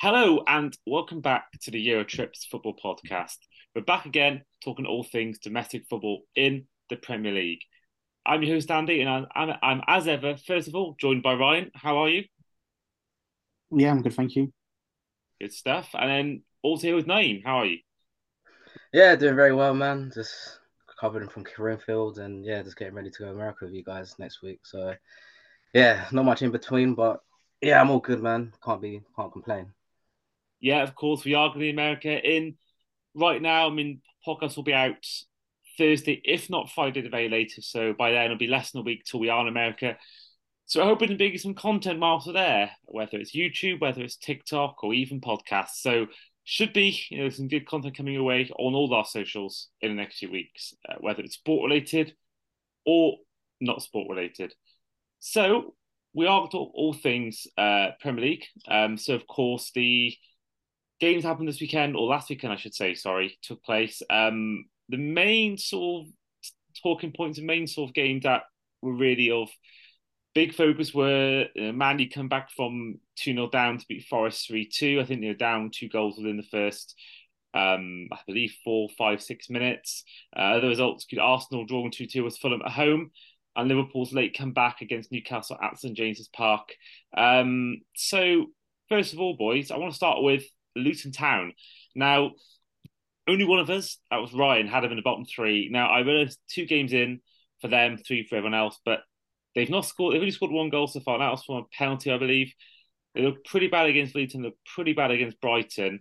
Hello and welcome back to the Euro Trips Football Podcast. We're back again talking all things domestic football in the Premier League. I'm your host Andy, and I'm, I'm, I'm as ever, first of all, joined by Ryan. How are you? Yeah, I'm good, thank you. Good stuff. And then also here with Nayim. How are you? Yeah, doing very well, man. Just recovering from Creamfields and yeah, just getting ready to go to America with you guys next week. So yeah, not much in between, but yeah, I'm all good, man. Can't be, can't complain. Yeah, of course, we are going to America in right now. I mean, podcast will be out Thursday, if not Friday, the very latest. So by then, it'll be less than a week till we are in America. So I'm hoping to you some content whilst we're there, whether it's YouTube, whether it's TikTok, or even podcasts. So should be you know some good content coming away on all our socials in the next few weeks, uh, whether it's sport related or not sport related. So we are all things uh, Premier League. Um, so of course the games happened this weekend, or last weekend, I should say. Sorry, took place. Um, the main sort of talking points, the main sort of game that were really of big focus were uh, Man U come back from 2 0 down to beat Forest 3 2. I think they were down two goals within the first, um, I believe, four, five, six minutes. Uh, other results could Arsenal drawing 2 2 with Fulham at home. And Liverpool's late comeback against Newcastle at St James's Park. Um, so, first of all, boys, I want to start with Luton Town. Now, only one of us, that was Ryan, had them in the bottom three. Now, I realised two games in for them, three for everyone else, but they've not scored, they've only scored one goal so far. That was from a penalty, I believe. They look pretty bad against Luton, look pretty bad against Brighton.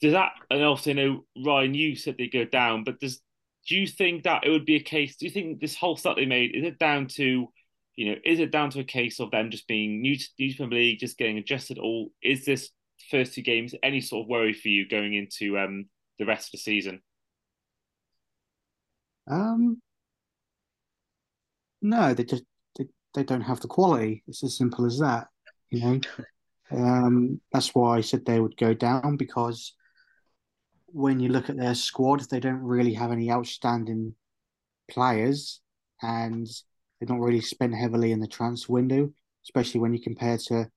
Does that, and also, you know, Ryan, you said they go down, but does do you think that it would be a case? Do you think this whole start they made is it down to, you know, is it down to a case of them just being new to, to Premier League, just getting adjusted, or is this first two games any sort of worry for you going into um, the rest of the season? Um, no, they just they, they don't have the quality. It's as simple as that. You know, um, that's why I said they would go down because when you look at their squad, they don't really have any outstanding players, and they're not really spent heavily in the transfer window, especially when you compare to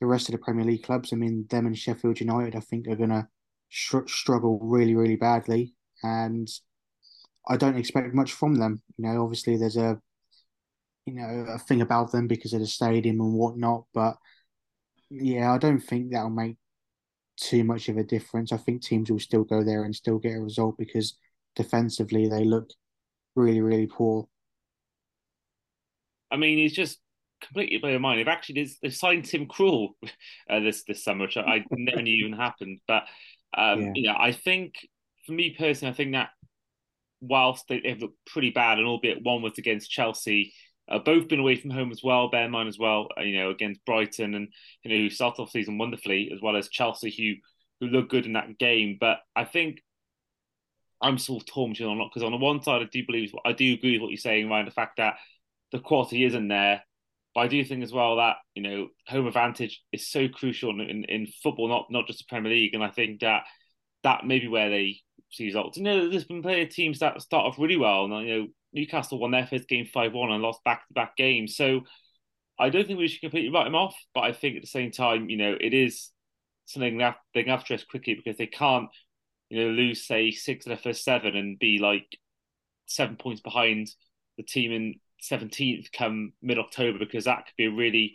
the rest of the Premier League clubs. I mean, them and Sheffield United, I think, are going to str- struggle really, really badly. And I don't expect much from them. You know, obviously there's a, you know, a thing about them because of the stadium and whatnot. But yeah, I don't think that'll make too much of a difference. I think teams will still go there and still get a result because defensively they look really, really poor. I mean, it's just completely blew my mind. They've actually they've signed Tim Krul uh, this this summer, which I, I never knew even happened. But um, yeah. you know, I think for me personally, I think that whilst they, have looked pretty bad, and albeit one was against Chelsea, uh, both been away from home as well. Bear in mind as well, uh, you know, against Brighton and you know who started off season wonderfully, as well as Chelsea who who looked good in that game. But I think I'm sort of torn between or not because on the one side I do believe I do agree with what you're saying around the fact that the quality isn't there. But I do think as well that you know home advantage is so crucial in, in, in football, not not just the Premier League, and I think that that may be where they see results. You know, there's been plenty of teams that start off really well, and you know Newcastle won their first game five one and lost back to back games. So I don't think we should completely write them off, but I think at the same time, you know, it is something that they can have to address quickly because they can't, you know, lose say six of their first seven and be like seven points behind the team in 17th come mid October because that could be a really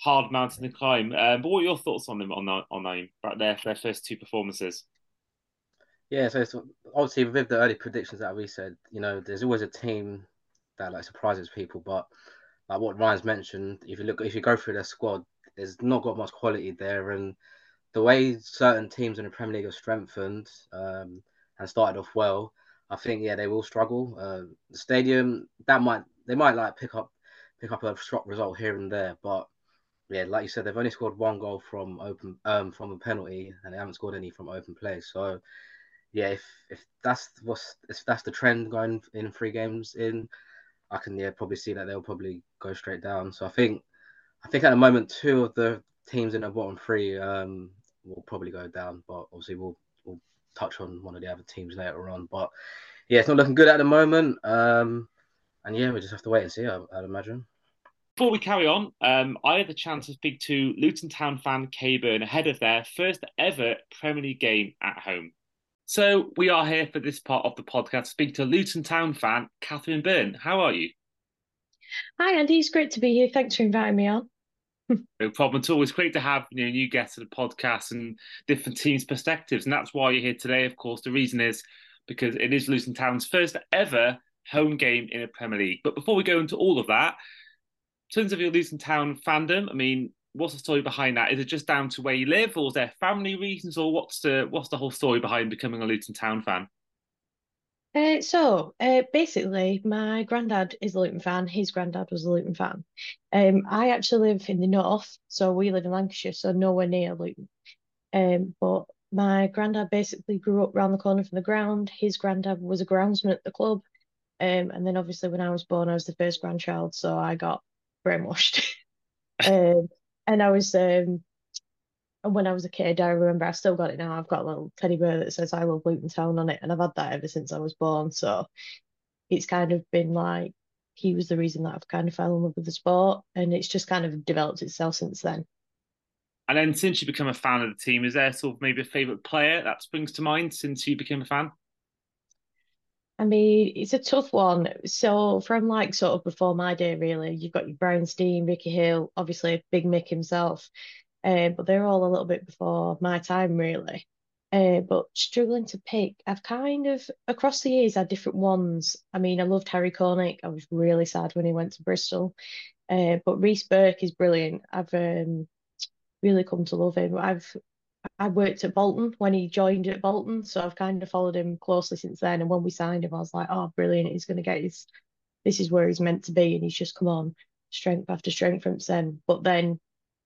hard mountain to climb. Um, but what are your thoughts on them on that, on them about their their first two performances? Yeah, so, so obviously with the early predictions that we said, you know, there's always a team that like surprises people, but like what Ryan's mentioned, if you look, if you go through their squad, there's not got much quality there, and the way certain teams in the Premier League have strengthened um, and started off well, I think yeah they will struggle. Uh, the stadium that might they might like pick up pick up a shock result here and there, but yeah, like you said, they've only scored one goal from open um from a penalty, and they haven't scored any from open play. So yeah, if if that's what's if that's the trend going in three games in, I can yeah probably see that they'll probably go straight down. So I think I think at the moment two of the teams in the bottom three um will probably go down, but obviously we'll we'll touch on one of the other teams later on. But yeah, it's not looking good at the moment. Um, and yeah, we just have to wait and see. I, would imagine. Before we carry on, um, I had the chance to speak to Luton Town fan Kay Byrne ahead of their first ever Premier League game at home. So we are here for this part of the podcast to speak to Luton Town fan Katherine Byrne. How are you? Hi, Andy. It's great to be here. Thanks for inviting me on. no problem at all. It's great to have you know new guests to the podcast and different teams' perspectives, and that's why you're here today. Of course, the reason is because it is Luton Town's first ever home game in a Premier League. But before we go into all of that, in terms of your Luton Town fandom, I mean, what's the story behind that? Is it just down to where you live, or is there family reasons, or what's the what's the whole story behind becoming a Luton Town fan? Uh, so uh, basically, my granddad is a Luton fan. His granddad was a Luton fan. Um, I actually live in the north, so we live in Lancashire, so nowhere near Luton. Um, but my granddad basically grew up round the corner from the ground. His granddad was a groundsman at the club. Um, and then obviously when I was born, I was the first grandchild, so I got brainwashed. um, and I was um, when I was a kid, I remember I've still got it now. I've got a little teddy bear that says I love Luton Town on it, and I've had that ever since I was born. So it's kind of been like he was the reason that I've kind of fell in love with the sport, and it's just kind of developed itself since then. And then since you become a fan of the team, is there sort of maybe a favourite player that springs to mind since you became a fan? I mean, it's a tough one. So from like sort of before my day, really, you've got your Brian Stein, Ricky Hill, obviously Big Mick himself, uh, but they're all a little bit before my time, really. Uh, but struggling to pick, I've kind of across the years had different ones. I mean, I loved Harry Cornick. I was really sad when he went to Bristol. Uh, but Reece Burke is brilliant. I've um, really come to love him. I've I worked at Bolton when he joined at Bolton, so I've kind of followed him closely since then. And when we signed him, I was like, oh, brilliant! He's going to get his. This is where he's meant to be, and he's just come on strength after strength from then. But then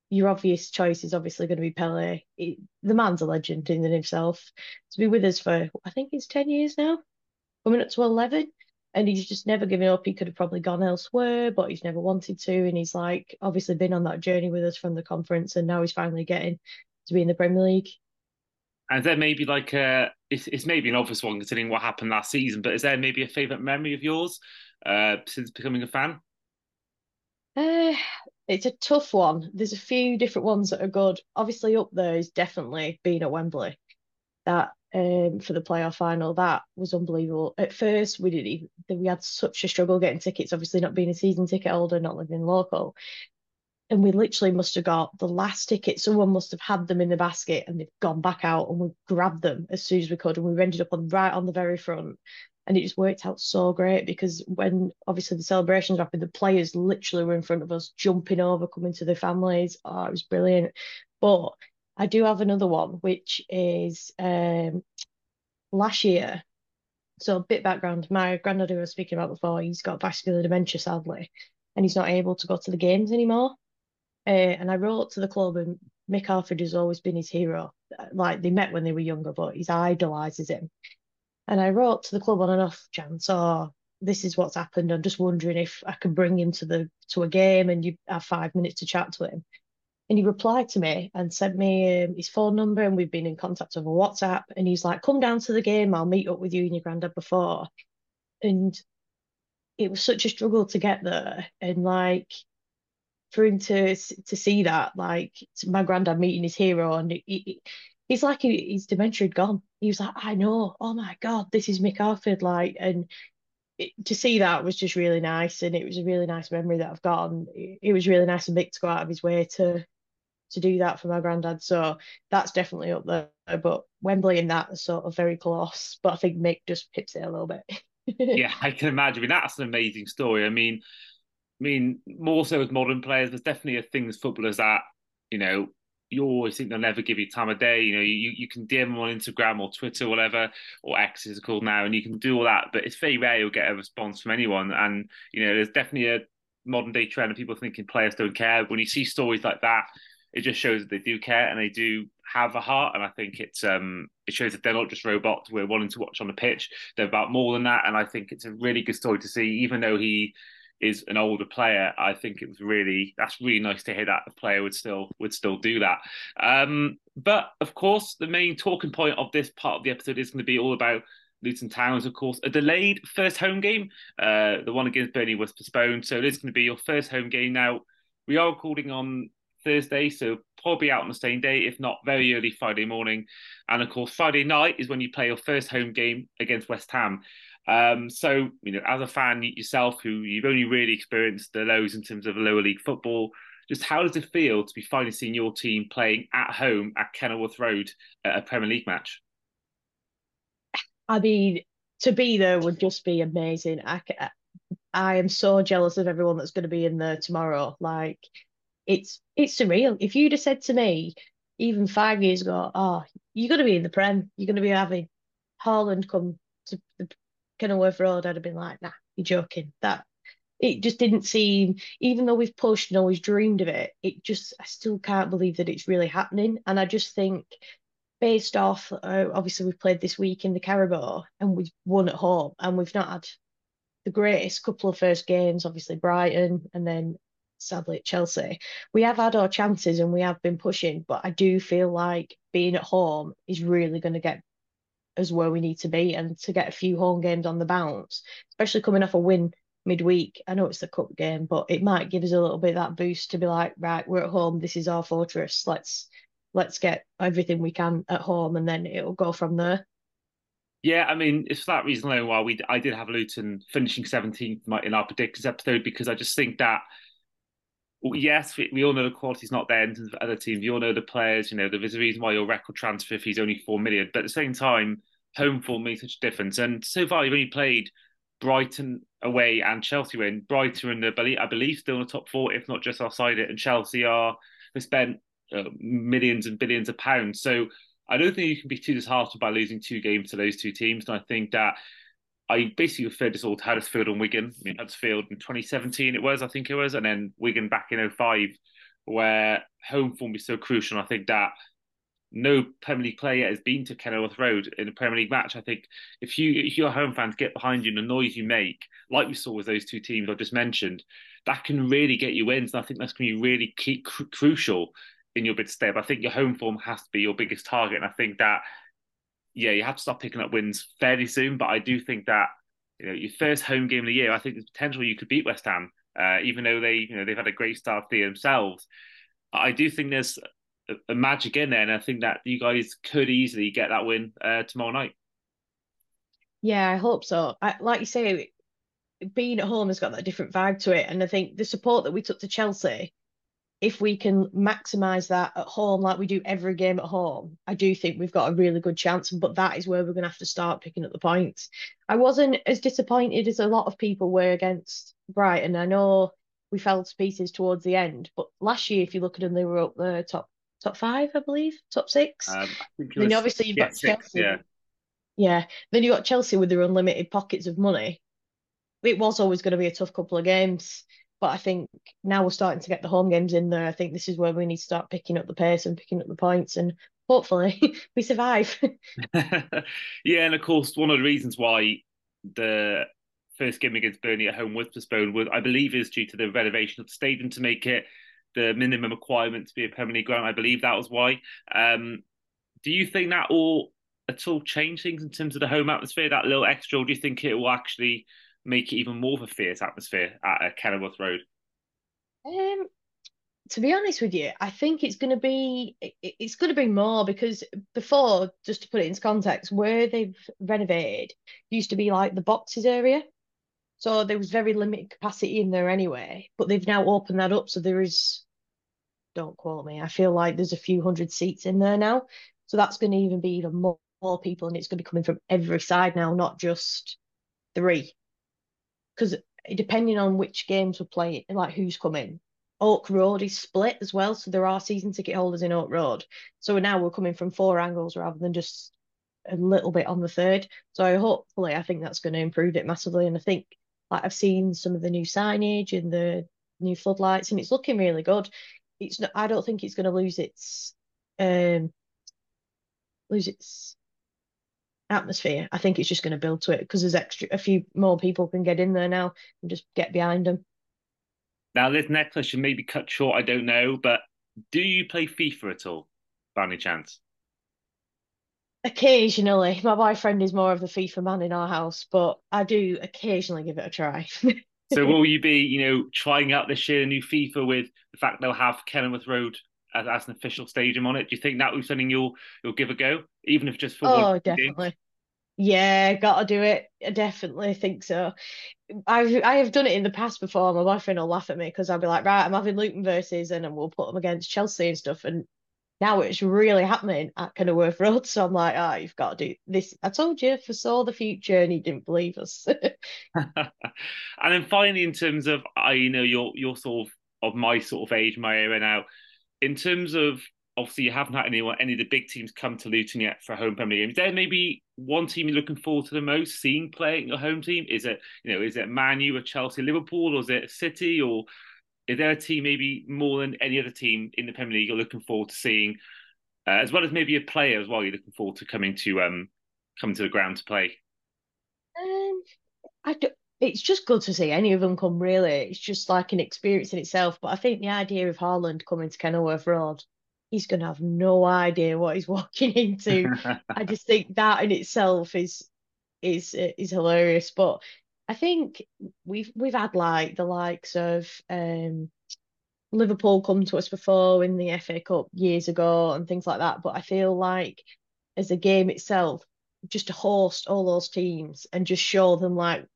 your obvious choice is obviously going to be Pelly. He, the man's a legend in and himself. To be with us for I think it's ten years now, coming up to eleven, and he's just never given up. He could have probably gone elsewhere, but he's never wanted to. And he's like obviously been on that journey with us from the conference, and now he's finally getting to be in the Premier League. And there maybe like a it's, it's maybe an obvious one considering what happened last season, but is there maybe a favourite memory of yours uh, since becoming a fan? Uh, it's a tough one. There's a few different ones that are good. Obviously, up there is definitely being at Wembley. That um, for the playoff final, that was unbelievable. At first, we didn't even, we had such a struggle getting tickets. Obviously, not being a season ticket holder, not living local, and we literally must have got the last ticket. Someone must have had them in the basket and they've gone back out and we grabbed them as soon as we could. And we ended up on right on the very front. And it just worked out so great because when obviously the celebrations happened, the players literally were in front of us, jumping over, coming to their families. Oh, it was brilliant. But I do have another one, which is um, last year. So a bit background. My granddad who I was speaking about before, he's got vascular dementia sadly, and he's not able to go to the games anymore. Uh, and I wrote to the club, and Mick Harford has always been his hero. Like they met when they were younger, but he idolises him. And I wrote to the club on an off chance, oh, this is what's happened. I'm just wondering if I can bring him to the to a game and you have five minutes to chat to him. And he replied to me and sent me um, his phone number, and we've been in contact over WhatsApp. And he's like, "Come down to the game. I'll meet up with you and your granddad before." And it was such a struggle to get there, and like for him to to see that, like my granddad meeting his hero, and he, he, he's like his dementia had gone. He was like, I know, oh my god, this is Mick Harford, like, and it, to see that was just really nice, and it was a really nice memory that I've got, and it, it was really nice of Mick to go out of his way to to do that for my granddad. So that's definitely up there. But Wembley and that are sort of very close. But I think Mick just pips it a little bit. yeah, I can imagine. I mean, that's an amazing story. I mean, I mean, more so as modern players, there's definitely a thing as footballers that, you know, you always think they'll never give you time of day. You know, you, you can DM them on Instagram or Twitter or whatever, or X is called now, and you can do all that. But it's very rare you'll get a response from anyone. And, you know, there's definitely a modern day trend of people thinking players don't care. When you see stories like that, it just shows that they do care and they do have a heart. And I think it's um it shows that they're not just robots we're wanting to watch on the pitch. They're about more than that. And I think it's a really good story to see, even though he is an older player, I think it was really that's really nice to hear that a player would still would still do that. Um, but of course, the main talking point of this part of the episode is going to be all about Luton Town is, of course, a delayed first home game. Uh, the one against Burnley was postponed, so it is going to be your first home game. Now, we are recording on Thursday, so probably out on the same day, if not very early Friday morning. And of course, Friday night is when you play your first home game against West Ham. Um, so, you know, as a fan yourself, who you've only really experienced the lows in terms of lower league football, just how does it feel to be finally seeing your team playing at home at Kenilworth Road at a Premier League match? I mean, to be there would just be amazing. I, I am so jealous of everyone that's going to be in there tomorrow. Like, it's it's surreal. If you'd have said to me even five years ago, "Oh, you're going to be in the Prem, you're going to be having Haaland come to the Kenilworth Road," I'd have been like, "Nah, you're joking." That it just didn't seem, even though we've pushed and always dreamed of it, it just I still can't believe that it's really happening. And I just think based off, uh, obviously we've played this week in the Carabao and we've won at home and we've not had the greatest couple of first games, obviously Brighton and then sadly at Chelsea. We have had our chances and we have been pushing, but I do feel like being at home is really going to get us where we need to be and to get a few home games on the bounce, especially coming off a win midweek. I know it's the cup game, but it might give us a little bit that boost to be like, right, we're at home. This is our fortress. Let's let's get everything we can at home, and then it'll go from there. Yeah, I mean, it's for that reason alone why we I did have Luton finishing 17th in our predictions episode because I just think that yes, we, we, all know the quality's not there in terms of other teams. You all know the players. You know there's a reason why your record transfer fee's only four million. But at the same time, home form makes such a difference. And so far, you've only played Brighton away and Chelsea win. Brighton in the I believe still in the top four, if not just outside it. And Chelsea are they spent uh, millions and billions of pounds. So I don't think you can be too disheartened by losing two games to those two teams. And I think that I basically referred this all to Huddersfield and Wigan. I mean, Huddersfield in 2017 it was, I think it was, and then Wigan back in 05, where home form is so crucial. And I think that no Premier League player has been to Kenilworth Road in a Premier League match. I think if you if your home fans get behind you and the noise you make, like we saw with those two teams I just mentioned, that can really get you wins. And I think that's going to be really key, cr- crucial in your bid to stay. But I think your home form has to be your biggest target. And I think that yeah, you have to start picking up wins fairly soon. But I do think that you know your first home game of the year, I think there's potential you could beat West Ham, uh, even though they you know they've had a great start to themselves. I do think there's a, magic in there, and I think that you guys could easily get that win uh, tomorrow night. Yeah, I hope so. I, like you say, being at home has got that different vibe to it, and I think the support that we took to Chelsea if we can maximize that at home like we do every game at home, I do think we've got a really good chance. But that is where we're going to have to start picking up the points. I wasn't as disappointed as a lot of people were against Brighton. I know we fell to pieces towards the end, but last year, if you look at them, they were up the top top five, I believe, top six. Um, then obviously you've got six, Chelsea. Yeah. yeah. Then you got Chelsea with their unlimited pockets of money. It was always going to be a tough couple of games. But I think now we're starting to get the home games in there. I think this is where we need to start picking up the pace and picking up the points, and hopefully we survive. yeah, and of course, one of the reasons why the first game against Burnley at home was postponed was, I believe, is due to the renovation of the stadium to make it the minimum requirement to be a Premier League ground. I believe that was why. Um, do you think that all at all change things in terms of the home atmosphere? That little extra, or do you think it will actually make it even more of a fierce atmosphere at uh, Kenilworth Road? Um, to be honest with you, I think it's going to be it's going to be more because before, just to put it into context, where they've renovated used to be like the boxes area, so there was very limited capacity in there anyway. But they've now opened that up, so there is. Don't quote me. I feel like there's a few hundred seats in there now, so that's going to even be even more, more people, and it's going to be coming from every side now, not just three because depending on which games we're playing, like who's coming, Oak Road is split as well. So there are season ticket holders in Oak Road. So now we're coming from four angles rather than just a little bit on the third. So hopefully, I think that's going to improve it massively. And I think like I've seen some of the new signage and the new floodlights, and it's looking really good. It's not, I don't think it's going to lose its um lose its atmosphere. I think it's just going to build to it because there's extra, a few more people can get in there now and just get behind them. Now, this next question may be cut short. I don't know, but do you play FIFA at all, by any chance? Occasionally, my boyfriend is more of the FIFA man in our house, but I do occasionally give it a try. so will you be, you know, trying out this year new FIFA with the fact they'll have Kenilworth Road as, as an official stadium on it? Do you think that will be something you'll you'll give a go, even if just for oh, definitely. Game? Yeah, gotta do it. I definitely think so. I've I have done it in the past before. My boyfriend will laugh at me because I'll be like, right, I'm having Luton versus, and we'll put them against Chelsea and stuff. And now it's really happening at kind of Kenilworth Road. So I'm like, oh, you've got to do this. I told you, foresaw the future, and you didn't believe us. and then finally, in terms of, I know you know, your your sort of of my sort of age, my era now, in terms of obviously you haven't had anyone any of the big teams come to Luton yet for home Premier games. There maybe one team you're looking forward to the most seeing playing your home team? Is it you know is it Man U or Chelsea, Liverpool, or is it City, or is there a team maybe more than any other team in the Premier League you're looking forward to seeing, uh, as well as maybe a player as well you're looking forward to coming to um coming to the ground to play? Um, I do, it's just good to see any of them come. Really, it's just like an experience in itself. But I think the idea of Haaland coming to Kenilworth Road, he's going to have no idea what he's walking into. I just think that in itself is is is hilarious. But I think we've we've had like the likes of um, Liverpool come to us before in the FA Cup years ago and things like that. But I feel like as a game itself, just to host all those teams and just show them like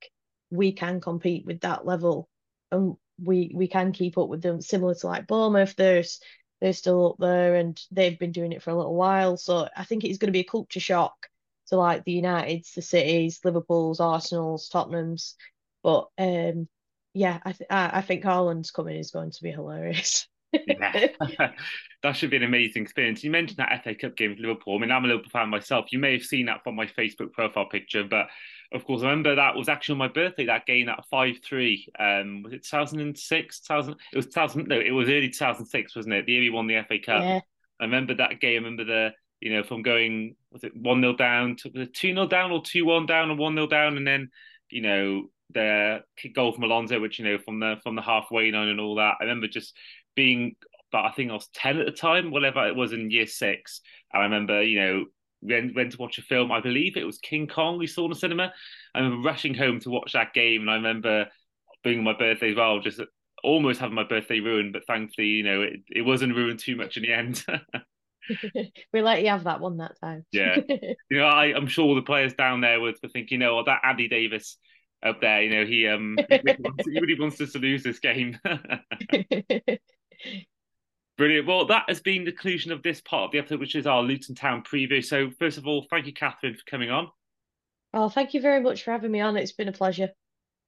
we can compete with that level and we we can keep up with them similar to like Bournemouth there's they're still up there and they've been doing it for a little while so I think it's going to be a culture shock to like the Uniteds, the Cities, Liverpool's, Arsenal's, Tottenham's. But um, yeah, I th- I, I think Haaland's coming is going to be hilarious. yeah. that should be an amazing experience. You mentioned that FA Cup game with Liverpool. I mean, I'm a Liverpool fan myself. You may have seen that from my Facebook profile picture, but of course, I remember that was actually on my birthday. That game at five three. Um, was it 2006? 2000? It was 2000. No, it was early 2006, wasn't it? The year we won the FA Cup. Yeah. I remember that game. I remember the you know, from going was it one 0 down to two 0 down or two one down and one 0 down, and then you know the kick goal from Alonso, which you know from the from the halfway line and all that. I remember just being, but I think I was ten at the time, whatever it was in year six. And I remember, you know, went went to watch a film. I believe it was King Kong we saw in the cinema. I remember rushing home to watch that game, and I remember being on my birthday as well, just almost having my birthday ruined. But thankfully, you know, it, it wasn't ruined too much in the end. we let you have that one that time. yeah, you know, I, I'm sure the players down there were, were thinking, you know, that Andy Davis up there, you know, he um he really wants, he really wants us to lose this game. Brilliant. Well, that has been the conclusion of this part of the episode, which is our Luton Town preview. So, first of all, thank you, Katherine, for coming on. Oh, thank you very much for having me on. It's been a pleasure.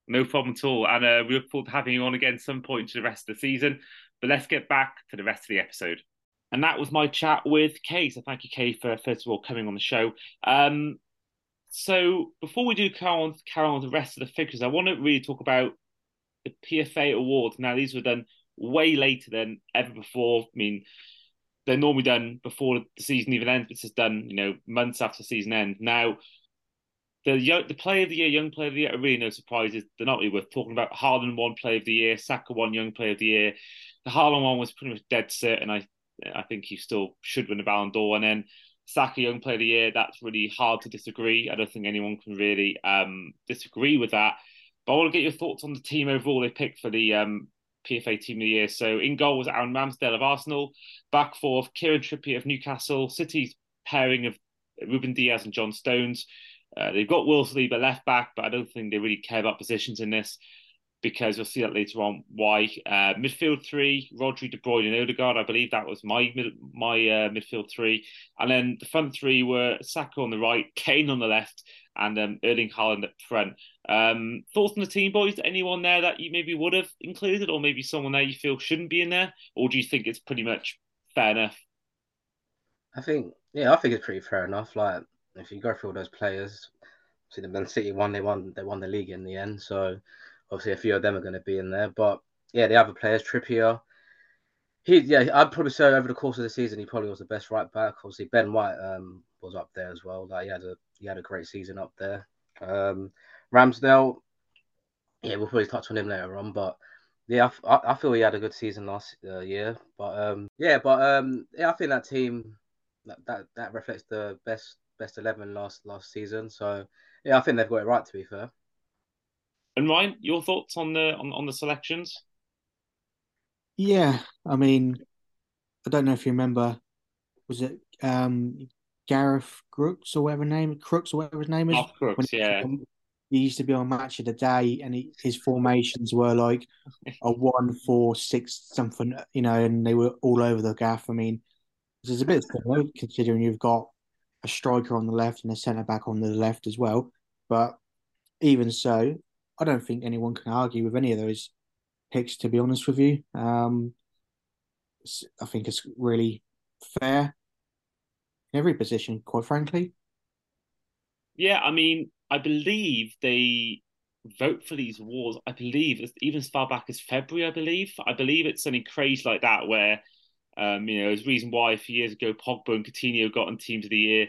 No problem at all. And uh, we look forward to having you on again some point to the rest of the season. But let's get back to the rest of the episode. And that was my chat with Kay. So thank you, Kay, for first of all coming on the show. Um, so before we do carry on, carry on with the rest of the figures, I want to really talk about the PFA awards. Now these were done way later than ever before. I mean, they're normally done before the season even ends, but it's done, you know, months after season end. Now, the young, the player of the year, young player of the year, really no surprises. They're not really worth talking about. Haaland won player of the year, Saka won young player of the year. The Haaland one was pretty much dead certain. I I think he still should win the Ballon d'Or. And then Saka Young Player of the Year, that's really hard to disagree. I don't think anyone can really um, disagree with that. But I want to get your thoughts on the team overall they picked for the um, PFA Team of the Year. So in goal was Aaron Ramsdale of Arsenal, back four of Kieran Trippier of Newcastle, City's pairing of Ruben Dias and John Stones. Uh, they've got Will Saliba left back, but I don't think they really care about positions in this because you'll see that later on why. Uh, midfield three, Rodri, De Bruyne, and Odegaard. I believe that was my my uh, midfield three, and then the front three were Saka on the right, Kane on the left, and um, Erling Haaland at front. Um, thoughts on the team, boys? Anyone there that you maybe would have included, or maybe someone there you feel shouldn't be in there, or do you think it's pretty much fair enough? I think, yeah, I think it's pretty fair enough. Like if you go through all those players, see the Man City won, they won, they won the league in the end, so Obviously, a few of them are going to be in there, but yeah, the other players, Trippier. He, yeah, I'd probably say over the course of the season, he probably was the best right back. Obviously, Ben White um, was up there as well. Like he had a he had a great season up there. Um, Ramsdale, yeah, we'll probably touch on him later on, but yeah, I, I feel he had a good season last uh, year. But um, yeah, but um, yeah, I think that team that, that that reflects the best best eleven last last season. So yeah, I think they've got it right. To be fair. And Ryan, your thoughts on the on, on the selections? Yeah, I mean, I don't know if you remember, was it um, Garth Crooks or whatever name Crooks or whatever his name is? Oh, Crooks, yeah. He used to be on Match of the Day, and he, his formations were like a one, four, six, something, you know, and they were all over the gaff. I mean, this is a bit of similar considering you've got a striker on the left and a centre back on the left as well. But even so, I don't think anyone can argue with any of those picks. To be honest with you, um, I think it's really fair in every position, quite frankly. Yeah, I mean, I believe they vote for these awards. I believe even as far back as February. I believe. I believe it's something crazy like that where. Um, you know, there's a reason why a few years ago Pogba and Coutinho got on Teams of the Year.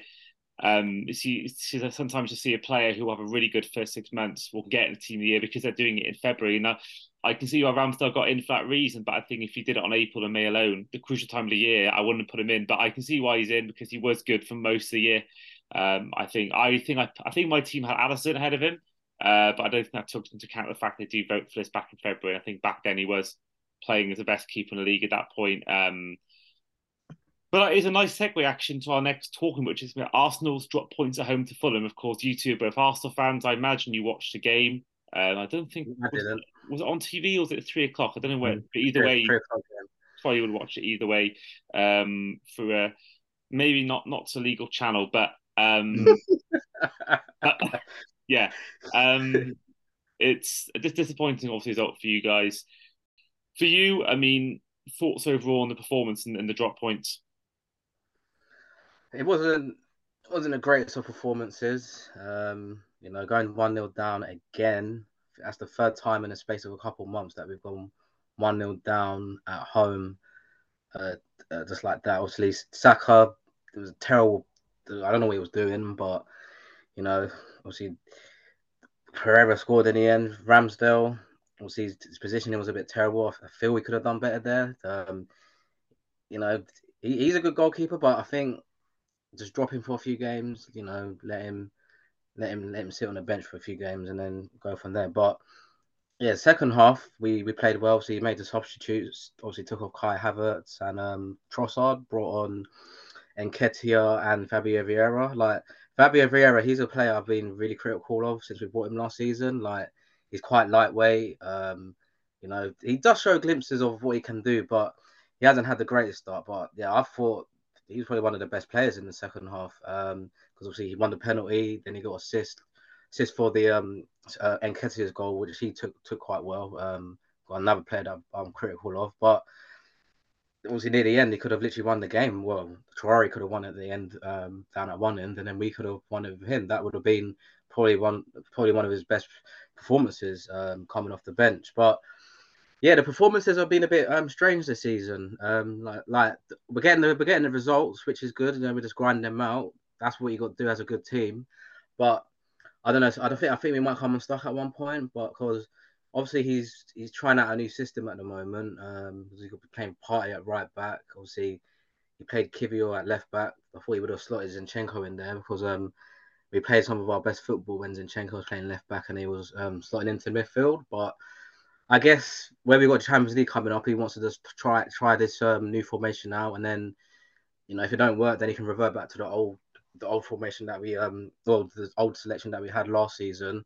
Um, see, sometimes you see a player who have a really good first six months will get in the team of the year because they're doing it in February. Now, I can see why Ramsdale got in for that reason, but I think if he did it on April and May alone, the crucial time of the year, I wouldn't put him in. But I can see why he's in because he was good for most of the year. Um, I think I think I, I think my team had Alisson ahead of him, uh, but I don't think that took into account the fact they do vote for this back in February. I think back then he was playing as the best keeper in the league at that point. Um, but that is a nice segue action to our next talking, which is Arsenal's drop points at home to Fulham. Of course, you two are both Arsenal fans. I imagine you watched the game. Um, I don't think I was, it, was, it on TV or was it three o'clock? I don't know where. But either way, yeah. probably would watch it either way um, through a maybe not not so legal channel, but um, yeah, um, it's just disappointing. Obviously, result for you guys. For you, I mean, thoughts overall on the performance and, and the drop points it wasn't wasn't the greatest of performances. Um, you know, going one 0 down again. That's the third time in the space of a couple of months that we've gone one 0 down at home, uh, uh, just like that. Obviously, Saka. It was a terrible. I don't know what he was doing, but you know, obviously, Pereira scored in the end. Ramsdale. Obviously, his, his positioning was a bit terrible. I feel we could have done better there. Um, you know, he, he's a good goalkeeper, but I think just drop him for a few games. You know, let him let him let him sit on the bench for a few games and then go from there. But yeah, second half we we played well. So he made the substitutes. Obviously took off Kai Havertz and um, Trossard. Brought on Nketiah and Fabio Vieira. Like Fabio Vieira, he's a player I've been really critical of since we bought him last season. Like he's quite lightweight. Um, you know, he does show glimpses of what he can do, but he hasn't had the greatest start. But yeah, I thought he was probably one of the best players in the second half because um, obviously he won the penalty, then he got assist assist for the um uh, Nketiah's goal, which he took took quite well. Um, got another player that I'm critical of, but obviously near the end he could have literally won the game. Well, Traore could have won at the end um, down at one end, and then we could have won it with him. That would have been probably one probably one of his best performances um, coming off the bench, but yeah, the performances have been a bit um, strange this season. Um, like like we're getting the we're getting the results, which is good, and then we're just grinding them out. That's what you got to do as a good team. But I don't know. I don't think I think we might come unstuck at one point, but because obviously he's he's trying out a new system at the moment. Um, he could be playing Partey at right back. Obviously, he played Kiwior at left back. I thought he would have slotted Zinchenko in there because um we played some of our best football when Zinchenko was playing left back and he was um slotting into midfield, but I guess where we got Champions League coming up, he wants to just try try this um, new formation out, and then you know if it don't work, then he can revert back to the old the old formation that we um well the old selection that we had last season.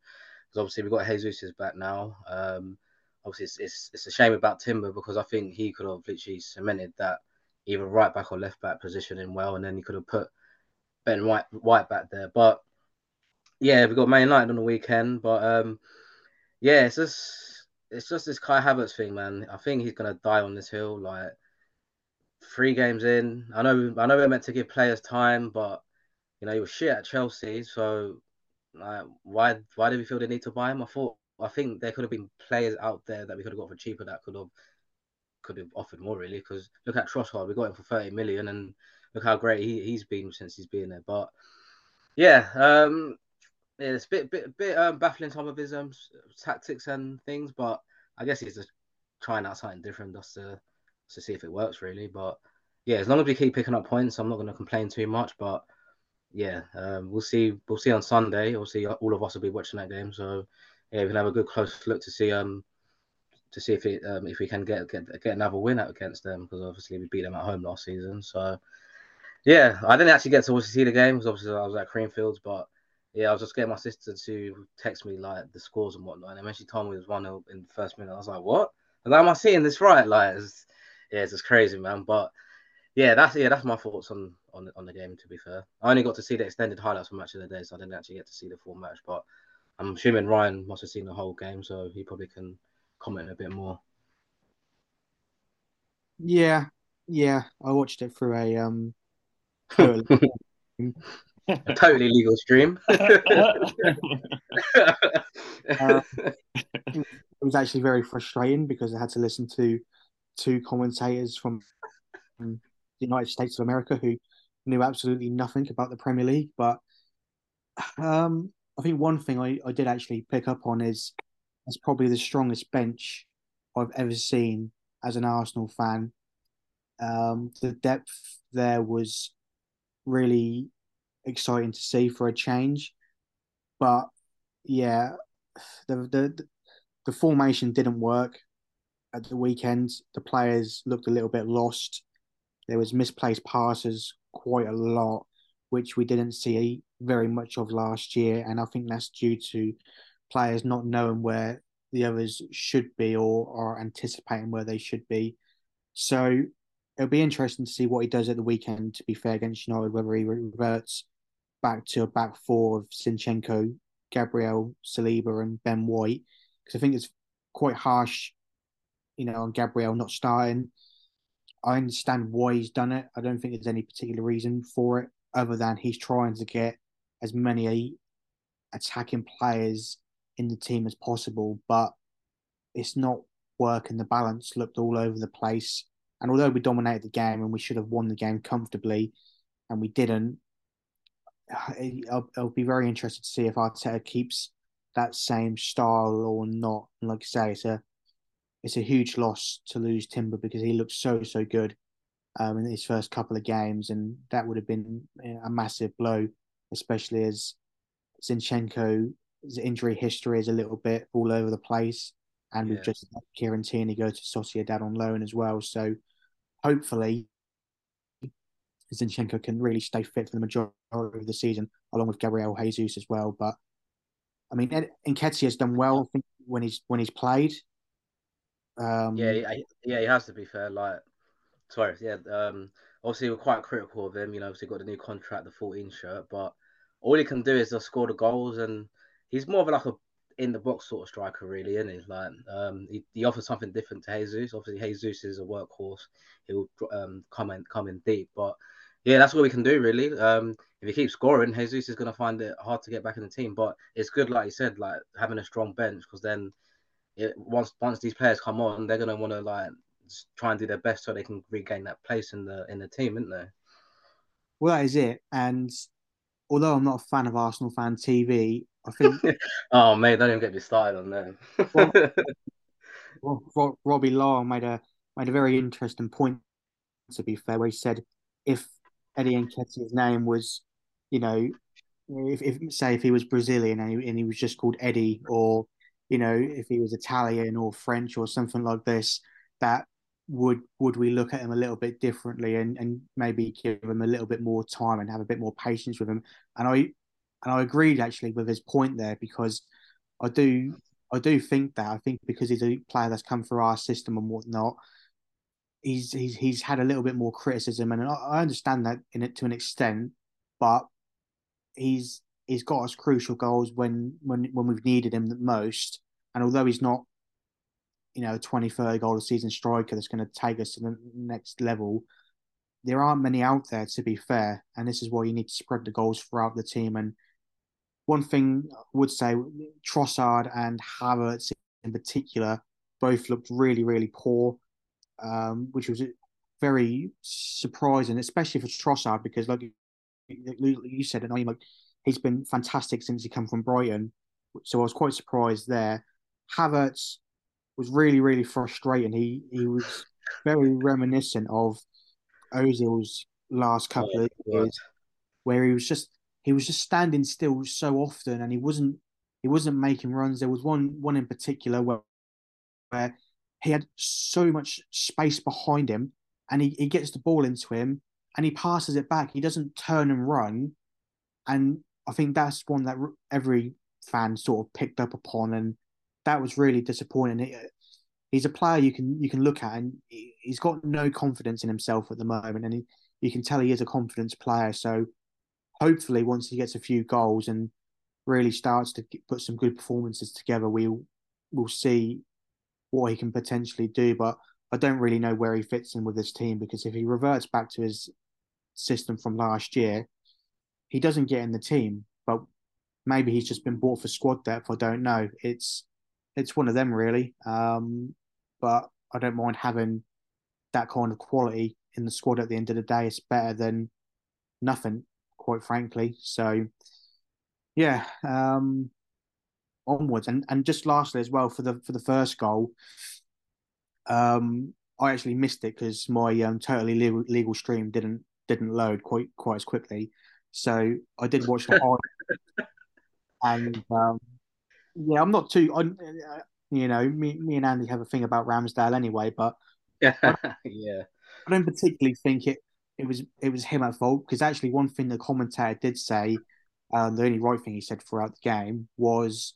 Because obviously we got Jesus is back now. Um, obviously it's, it's it's a shame about Timber because I think he could have literally cemented that either right back or left back position in well, and then he could have put Ben White White back there. But yeah, we got Man United on the weekend, but um, yeah, it's just it's just this Kai Havertz thing, man. I think he's gonna die on this hill. Like three games in, I know, I know we're meant to give players time, but you know he was shit at Chelsea. So like, why, why did we feel the need to buy him? I thought, I think there could have been players out there that we could have got for cheaper that could have, could have offered more really. Because look at Trossard, we got him for thirty million, and look how great he, he's been since he's been there. But yeah, um, yeah, it's a bit bit bit um, baffling some of his um, tactics and things, but I guess he's just trying out something different just to to see if it works really. But yeah, as long as we keep picking up points, I'm not going to complain too much. But yeah, um, we'll see. We'll see on Sunday. Obviously, all of us will be watching that game, so yeah, we can have a good close look to see um to see if it um, if we can get get get another win out against them because obviously we beat them at home last season. So yeah, I didn't actually get to see the game because obviously I was at Creamfields, but yeah, I was just getting my sister to text me like the scores and whatnot, and then she told me it was one 0 in the first minute, I was like, "What? Like, am I seeing this right?" Like, it's, yeah, it's just crazy, man. But yeah, that's yeah, that's my thoughts on on on the game. To be fair, I only got to see the extended highlights from match of the day, so I didn't actually get to see the full match. But I'm assuming Ryan must have seen the whole game, so he probably can comment a bit more. Yeah, yeah, I watched it through a um. a totally legal stream. uh, it was actually very frustrating because I had to listen to two commentators from the United States of America who knew absolutely nothing about the Premier League. But um, I think one thing I, I did actually pick up on is it's probably the strongest bench I've ever seen as an Arsenal fan. Um, the depth there was really exciting to see for a change. But yeah, the the the formation didn't work at the weekend. The players looked a little bit lost. There was misplaced passes quite a lot, which we didn't see very much of last year, and I think that's due to players not knowing where the others should be or are anticipating where they should be. So it'll be interesting to see what he does at the weekend. To be fair against United, whether he reverts back to a back four of Zinchenko, Gabriel, Saliba, and Ben White, because I think it's quite harsh, you know, on Gabriel not starting. I understand why he's done it. I don't think there's any particular reason for it other than he's trying to get as many attacking players in the team as possible, but it's not working. The balance looked all over the place. And although we dominated the game and we should have won the game comfortably, and we didn't, I'll, I'll be very interested to see if Arteta keeps that same style or not. And like I say, it's a it's a huge loss to lose Timber because he looked so so good um, in his first couple of games, and that would have been a massive blow, especially as Zinchenko's injury history is a little bit all over the place, and we've just let Kieran Tierney go to Sociedad on loan as well. So hopefully Zinchenko can really stay fit for the majority of the season, along with Gabriel Jesus as well. But I mean, Nketiah has done well when he's when he's played. Um, yeah, yeah, he has to be fair. Like, sorry, yeah. Um, obviously, we're quite critical of him. You know, obviously got the new contract, the 14 shirt, but all he can do is just score the goals, and he's more of like a in the box sort of striker, really, isn't he? Like, um, he, he offers something different to Jesus. Obviously, Jesus is a workhorse; he'll um come in come in deep, but yeah, that's what we can do really. Um, if he keeps scoring, Jesus is going to find it hard to get back in the team. But it's good, like you said, like having a strong bench because then it, once once these players come on, they're going to want to like try and do their best so they can regain that place in the in the team, isn't they? Well, that is it. And although I'm not a fan of Arsenal fan TV, I think. oh mate, don't even get me started on that. well, Robbie Law made a made a very interesting point. To be fair, where he said if Eddie Nketiah's name was, you know, if, if say if he was Brazilian and he, and he was just called Eddie, or you know, if he was Italian or French or something like this, that would would we look at him a little bit differently and, and maybe give him a little bit more time and have a bit more patience with him? And I and I agreed actually with his point there because I do I do think that I think because he's a player that's come through our system and whatnot, he's he's he's had a little bit more criticism, and I understand that in it to an extent, but he's he's got us crucial goals when when when we've needed him the most. And although he's not, you know, a 20, 30 goal a season striker that's going to take us to the next level, there aren't many out there to be fair. And this is why you need to spread the goals throughout the team. And one thing I would say, Trossard and Havertz in particular both looked really, really poor um, which was very surprising, especially for Trossard, because like you said, and I mean, like he's been fantastic since he came from Brighton. So I was quite surprised there. Havertz was really, really frustrating. He he was very reminiscent of Ozil's last couple of years, where he was just he was just standing still so often, and he wasn't he wasn't making runs. There was one one in particular where where he had so much space behind him, and he, he gets the ball into him, and he passes it back. He doesn't turn and run, and I think that's one that every fan sort of picked up upon, and that was really disappointing. He's a player you can you can look at, and he's got no confidence in himself at the moment, and he, you can tell he is a confidence player. So hopefully, once he gets a few goals and really starts to put some good performances together, we'll we'll see what he can potentially do. But I don't really know where he fits in with this team because if he reverts back to his system from last year, he doesn't get in the team. But maybe he's just been bought for squad depth. I don't know. It's it's one of them really. Um, but I don't mind having that kind of quality in the squad at the end of the day. It's better than nothing, quite frankly. So yeah, um, onwards. And and just lastly as well for the for the first goal, um, I actually missed it because my um, totally legal, legal stream didn't didn't load quite quite as quickly. So I did watch the whole, and um, yeah, I'm not too. I, you know, me me and Andy have a thing about Ramsdale anyway, but yeah, I, yeah, I don't particularly think it it was it was him at fault because actually one thing the commentator did say, um, the only right thing he said throughout the game was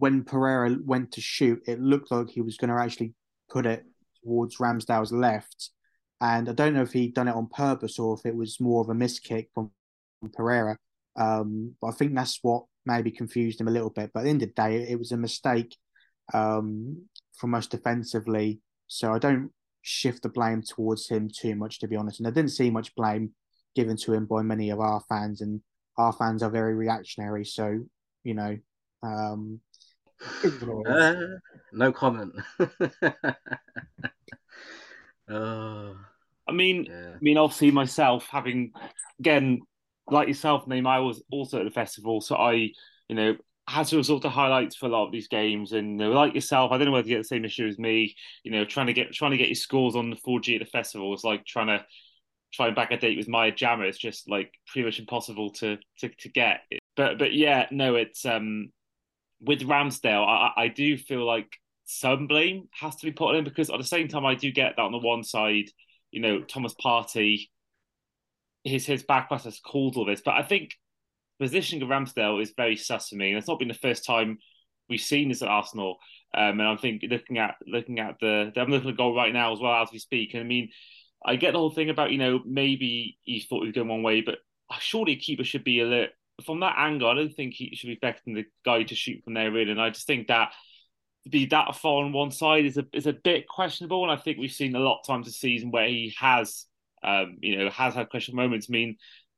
when Pereira went to shoot, it looked like he was going to actually put it towards Ramsdale's left. And I don't know if he'd done it on purpose or if it was more of a miss kick from, from Pereira. Um, but I think that's what maybe confused him a little bit. But at the end of the day, it, was a mistake um, from us defensively. So I don't shift the blame towards him too much, to be honest. And I didn't see much blame given to him by many of our fans. And our fans are very reactionary. So, you know, um, uh, no comment. uh, I mean, yeah. I mean, obviously myself having again, like yourself, Nayim I was also at the festival, so I, you know, had to resort to highlights for a lot of these games. And you know, like yourself, I don't know whether you get the same issue as me. You know, trying to get trying to get your scores on the 4G at the festival is like trying to try and back a date with Maya Jama. It's just like pretty much impossible to to to get. But but yeah, no, it's um with Ramsdale, I, I do feel like some blame has to be put on him because at the same time, I do get that on the one side, you know, Thomas Partey, his his backlash has caused all this, but I think positioning of Ramsdale is very sus for me, and it's not been the first time we've seen this at Arsenal. Um, and I think looking at looking at the, I'm looking at goal right now as well as we speak. And I mean, I get the whole thing about you know maybe he thought he was going one way, but surely a keeper should be alert from that angle, I don't think he should be expecting the guy to shoot from there, really. And I just think that to be that far on one side is a is a bit questionable. And I think we've seen a lot of times this season where he has, um, you know, has had questionable moments. I mean,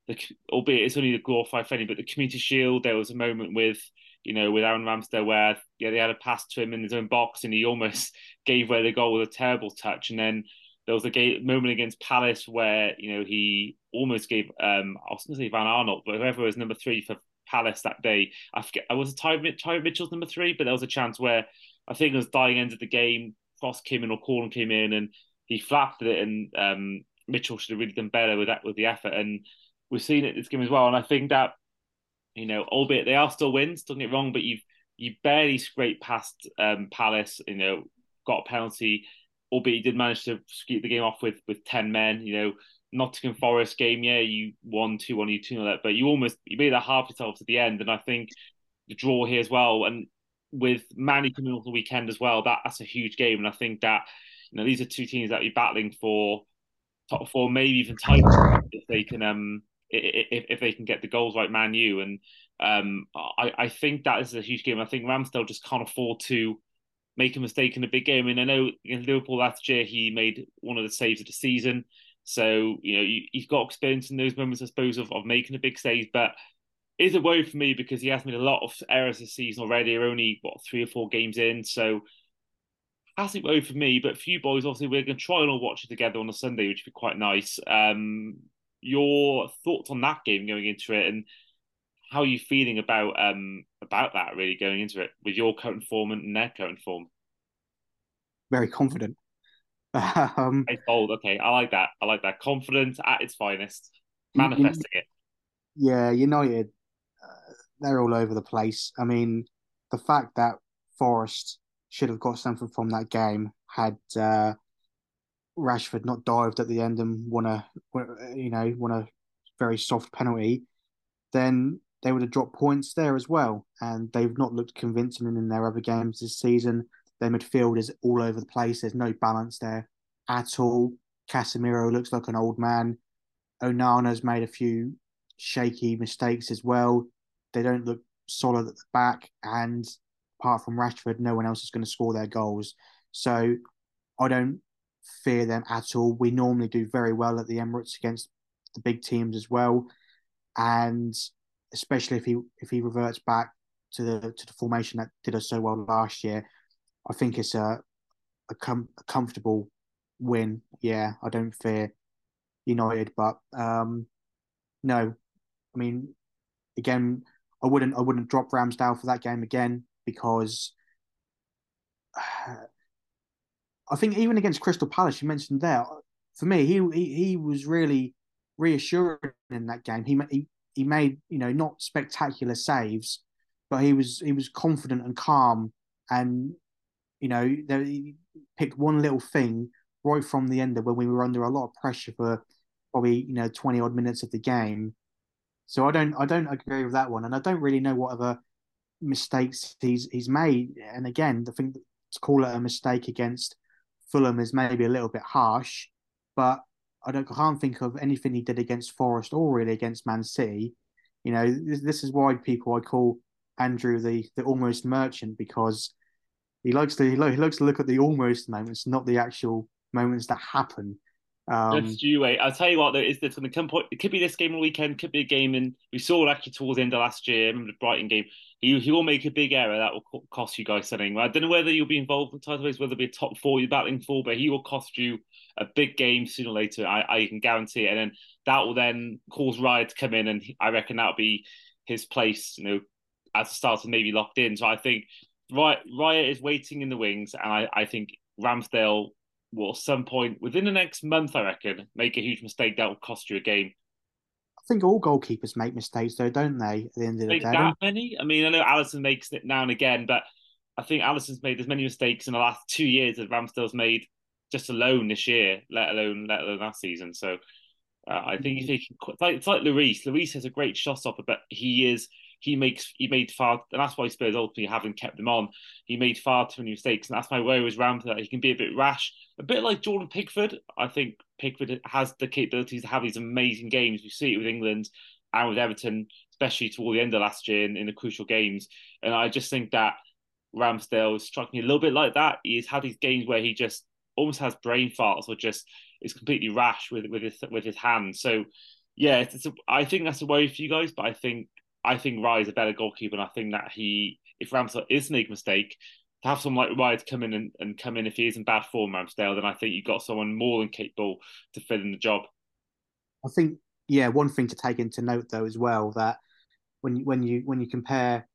the, albeit it's only the glorified friendly, but the Community Shield, there was a moment with, you know, with Aaron Ramsdale where yeah they had a pass to him in his own box and he almost gave away the goal with a terrible touch, and then there was a game, moment against Palace where you know he almost gave um I was going to say Van Aanholt, but whoever was number three for Palace that day, I forget I was Tyron, Tyron Mitchell's number three, but there was a chance where I think it was dying end of the game, Cross came in or Corn came in and he flapped it, and um, Mitchell should have really done better with that with the effort, and we've seen it this game as well, and I think that you know, albeit they are still wins, don't get wrong, but you've you barely scraped past um, Palace, you know, got a penalty albeit did manage to keep the game off with with ten men. You know, Nottingham Forest game, yeah, you won two one, you two nil that, but you almost you made that half yourself to the end, and I think the draw here as well, and with Man U coming off the weekend as well, that that's a huge game, and I think that you know these are two teams that be battling for top four, maybe even title if they can um if if they can get the goals right, Man U, and um I I think that is a huge game. I think Ramsdale just can't afford to make a mistake in a big game. And I know in Liverpool last year he made one of the saves of the season. So you know he's got experience in those moments, I suppose, of, of making a big save. But is a worry for me because he has made a lot of errors this season already. Are only what three or four games in, so hasn't worried for me. But for you boys, obviously, we're going to try and all watch it together on a Sunday, which would be quite nice. Um, your thoughts on that game going into it, and how are you feeling about um about that really going into it with your current form and their current form? Very confident. um, it's bold. Okay, I like that. I like that. Confident at its finest, manifesting it. Yeah, United, uh, they're all over the place. I mean, the fact that Forest should have got something from that game had uh, Rashford not dived at the end and won a, you know, won a very soft penalty, then they would have dropped points there as well. And they've not looked convincing in their other games this season. Their midfield is all over the place. There's no balance there at all. Casemiro looks like an old man. Onana's made a few shaky mistakes as well. They don't look solid at the back, and apart from Rashford, no one else is going to score their goals. So I don't fear them at all. We normally do very well at the Emirates against the big teams as well, and especially if he if he reverts back to the to the formation that did us so well last year, I think it's a a, com- a comfortable win. Yeah, I don't fear United, but um, no, I mean, again, I wouldn't I wouldn't drop Ramsdale for that game again because I think even against Crystal Palace, you mentioned there, for me, he he, he was really reassuring in that game. He, he he made you know not spectacular saves, but he was he was confident and calm, and you know he picked one little thing right from the end of when we were under a lot of pressure for probably you know twenty odd minutes of the game. So I don't I don't agree with that one, and I don't really know what other mistakes he's he's made. And again, the thing to call it a mistake against Fulham is maybe a little bit harsh, but I don't can't think of anything he did against Forest or really against Man City. You know, this, this is why people I call Andrew the the almost merchant because he likes to he, likes to look at the almost moments, not the actual moments that happen. Um, Just you wait. I'll tell you what, though, is to come point? It could be this game on the weekend, could be a game in. We saw actually towards the end of last year, I remember the Brighton game. He, he will make a big error that will cost you guys something. I don't know whether you'll be involved in title race, whether it'll be a top four you're battling for, but he will cost you a big game sooner or later. I, I can guarantee it. And then that will then cause Raya to come in, and I reckon that'll be his place, you know, as a starter, maybe locked in. So I think Raya is waiting in the wings, and I, I think Ramsdale will at some point within the next month, I reckon, make a huge mistake that will cost you a game. I think all goalkeepers make mistakes, though, don't they? At the end of the day, that many. I mean, I know Alisson makes it now and again, but I think Alisson's made as many mistakes in the last two years as Ramsdale's made just alone this year, let alone let alone last season. So uh, I think mm-hmm. if he can, it's like, it's like Lloris. Lloris has a great shot stopper, but he is he makes he made far, and that's why Spurs ultimately haven't kept him on. He made far too many mistakes, and that's my worry with Ramsdale. He can be a bit rash, a bit like Jordan Pickford. I think Pickford has the capabilities to have these amazing games. We see it with England and with Everton, especially toward the end of last year in, in the crucial games. And I just think that Ramsdale struck me a little bit like that. He's had these games where he just almost has brain farts or just is completely rash with with his with his hands. So yeah, it's, it's a, I think that's a worry for you guys. But I think I think Raya is a better goalkeeper, and I think that he, if Ramsdale is make a mistake, to have someone like Raya to come in and, and come in if he is in bad form, Ramsdale, then I think you've got someone more than capable to fill in the job. I think, yeah, one thing to take into note though as well that when when you when you compare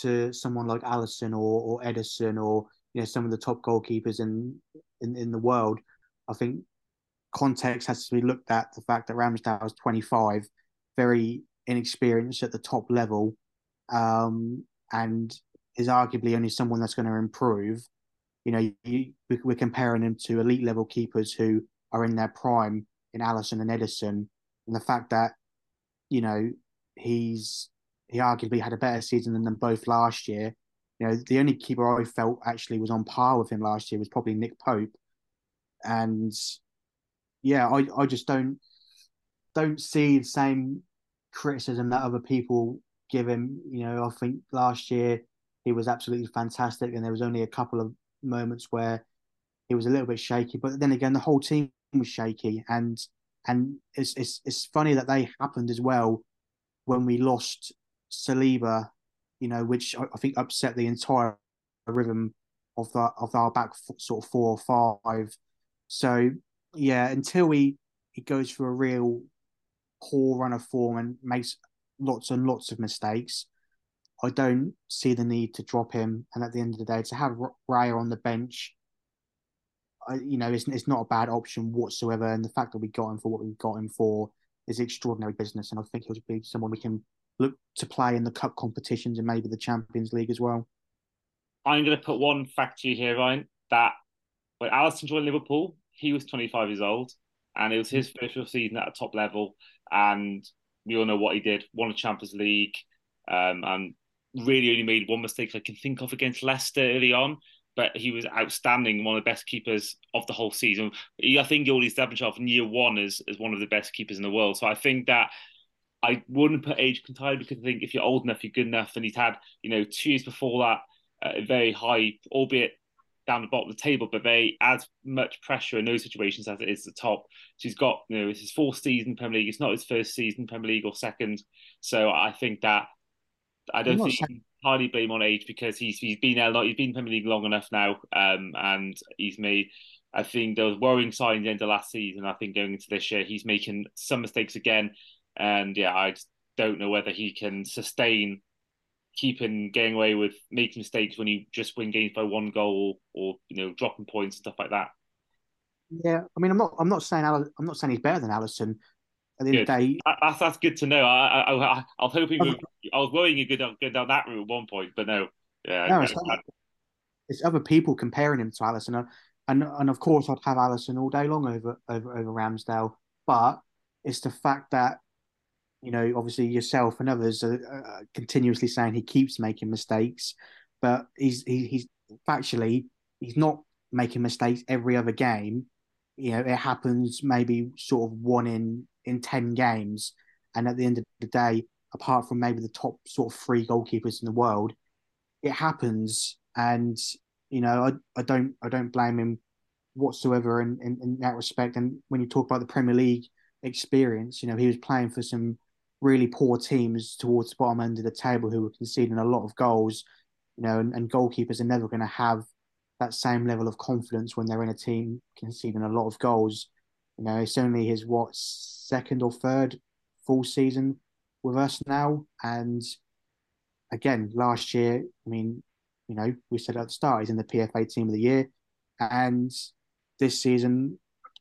to someone like Alisson or, or Ederson or you know some of the top goalkeepers in, in in the world, I think context has to be looked at. The fact that Ramsdale is 25, very inexperienced at the top level, um, and is arguably only someone that's going to improve. You know, you, we're comparing him to elite level keepers who are in their prime in Alisson and Ederson, and the fact that you know he's he arguably had a better season than them both last year. You know, the only keeper I felt actually was on par with him last year was probably Nick Pope, and yeah, I I just don't don't see the same criticism that other people give him. You know, I think last year he was absolutely fantastic, and there was only a couple of moments where he was a little bit shaky. But then again, the whole team was shaky, and and it's it's it's funny that they happened as well when we lost Saliba, you know, which I think upset the entire rhythm of the of our back sort of four or five. So yeah, until he he goes for a real poor run of form and makes lots and lots of mistakes, I don't see the need to drop him. And at the end of the day, to have Raya on the bench, I, you know, it's, it's not a bad option whatsoever. And the fact that we got him for what we got him for is extraordinary business, and I think he'll be someone we can look to play in the cup competitions and maybe the Champions League as well. I'm going to put one fact to you here, Ryan, that when Alisson joined Liverpool, he was 25 years old, and it was his mm. first real season at a top level. And we all know what he did: won a Champions League, um, and really only made one mistake I can think of against Leicester early on. But he was outstanding, one of the best keepers of the whole season. I think Yoli Stepanchov in year one is, is one of the best keepers in the world. So I think that I wouldn't put age contained because I think if you're old enough, you're good enough. And he's had, you know, two years before that, uh, very high, albeit down the bottom of the table, but they as much pressure in those situations as it is the top. So he's got, you know, it's his fourth season Premier League. It's not his first season Premier League or second. So I think that I don't think you can hardly blame on age because he's he's been there, a lot. he's been Premier League long enough now, um, and he's made. I think there was worrying signs end of last season. I think going into this year, he's making some mistakes again, and yeah, I just don't know whether he can sustain keeping getting away with making mistakes when you just win games by one goal or you know dropping points and stuff like that. Yeah, I mean, I'm not I'm not saying I'm not saying he's better than Alisson. At the good. end of the day, that's that's good to know. I I, I, I was hoping we, I was worrying you could go down that route at one point, but no, yeah, no, it's, other, it's other people comparing him to Alisson, and and of course I'd have Alisson all day long over over over Ramsdale, but it's the fact that you know, obviously yourself and others are, are continuously saying he keeps making mistakes, but he's he, he's factually he's not making mistakes every other game. You know, it happens maybe sort of one in in ten games, and at the end of the day, apart from maybe the top sort of three goalkeepers in the world, it happens, and you know, I, I don't I don't blame him whatsoever in, in, in that respect. And when you talk about the Premier League experience, you know, he was playing for some really poor teams towards the bottom end of the table who were conceding a lot of goals, you know, and, and goalkeepers are never going to have that same level of confidence when they're in a team conceding a lot of goals. You know, it's only his what second or third full season with us now, and again, last year, I mean, you know, we said at the start he's in the PFA Team of the Year, and this season,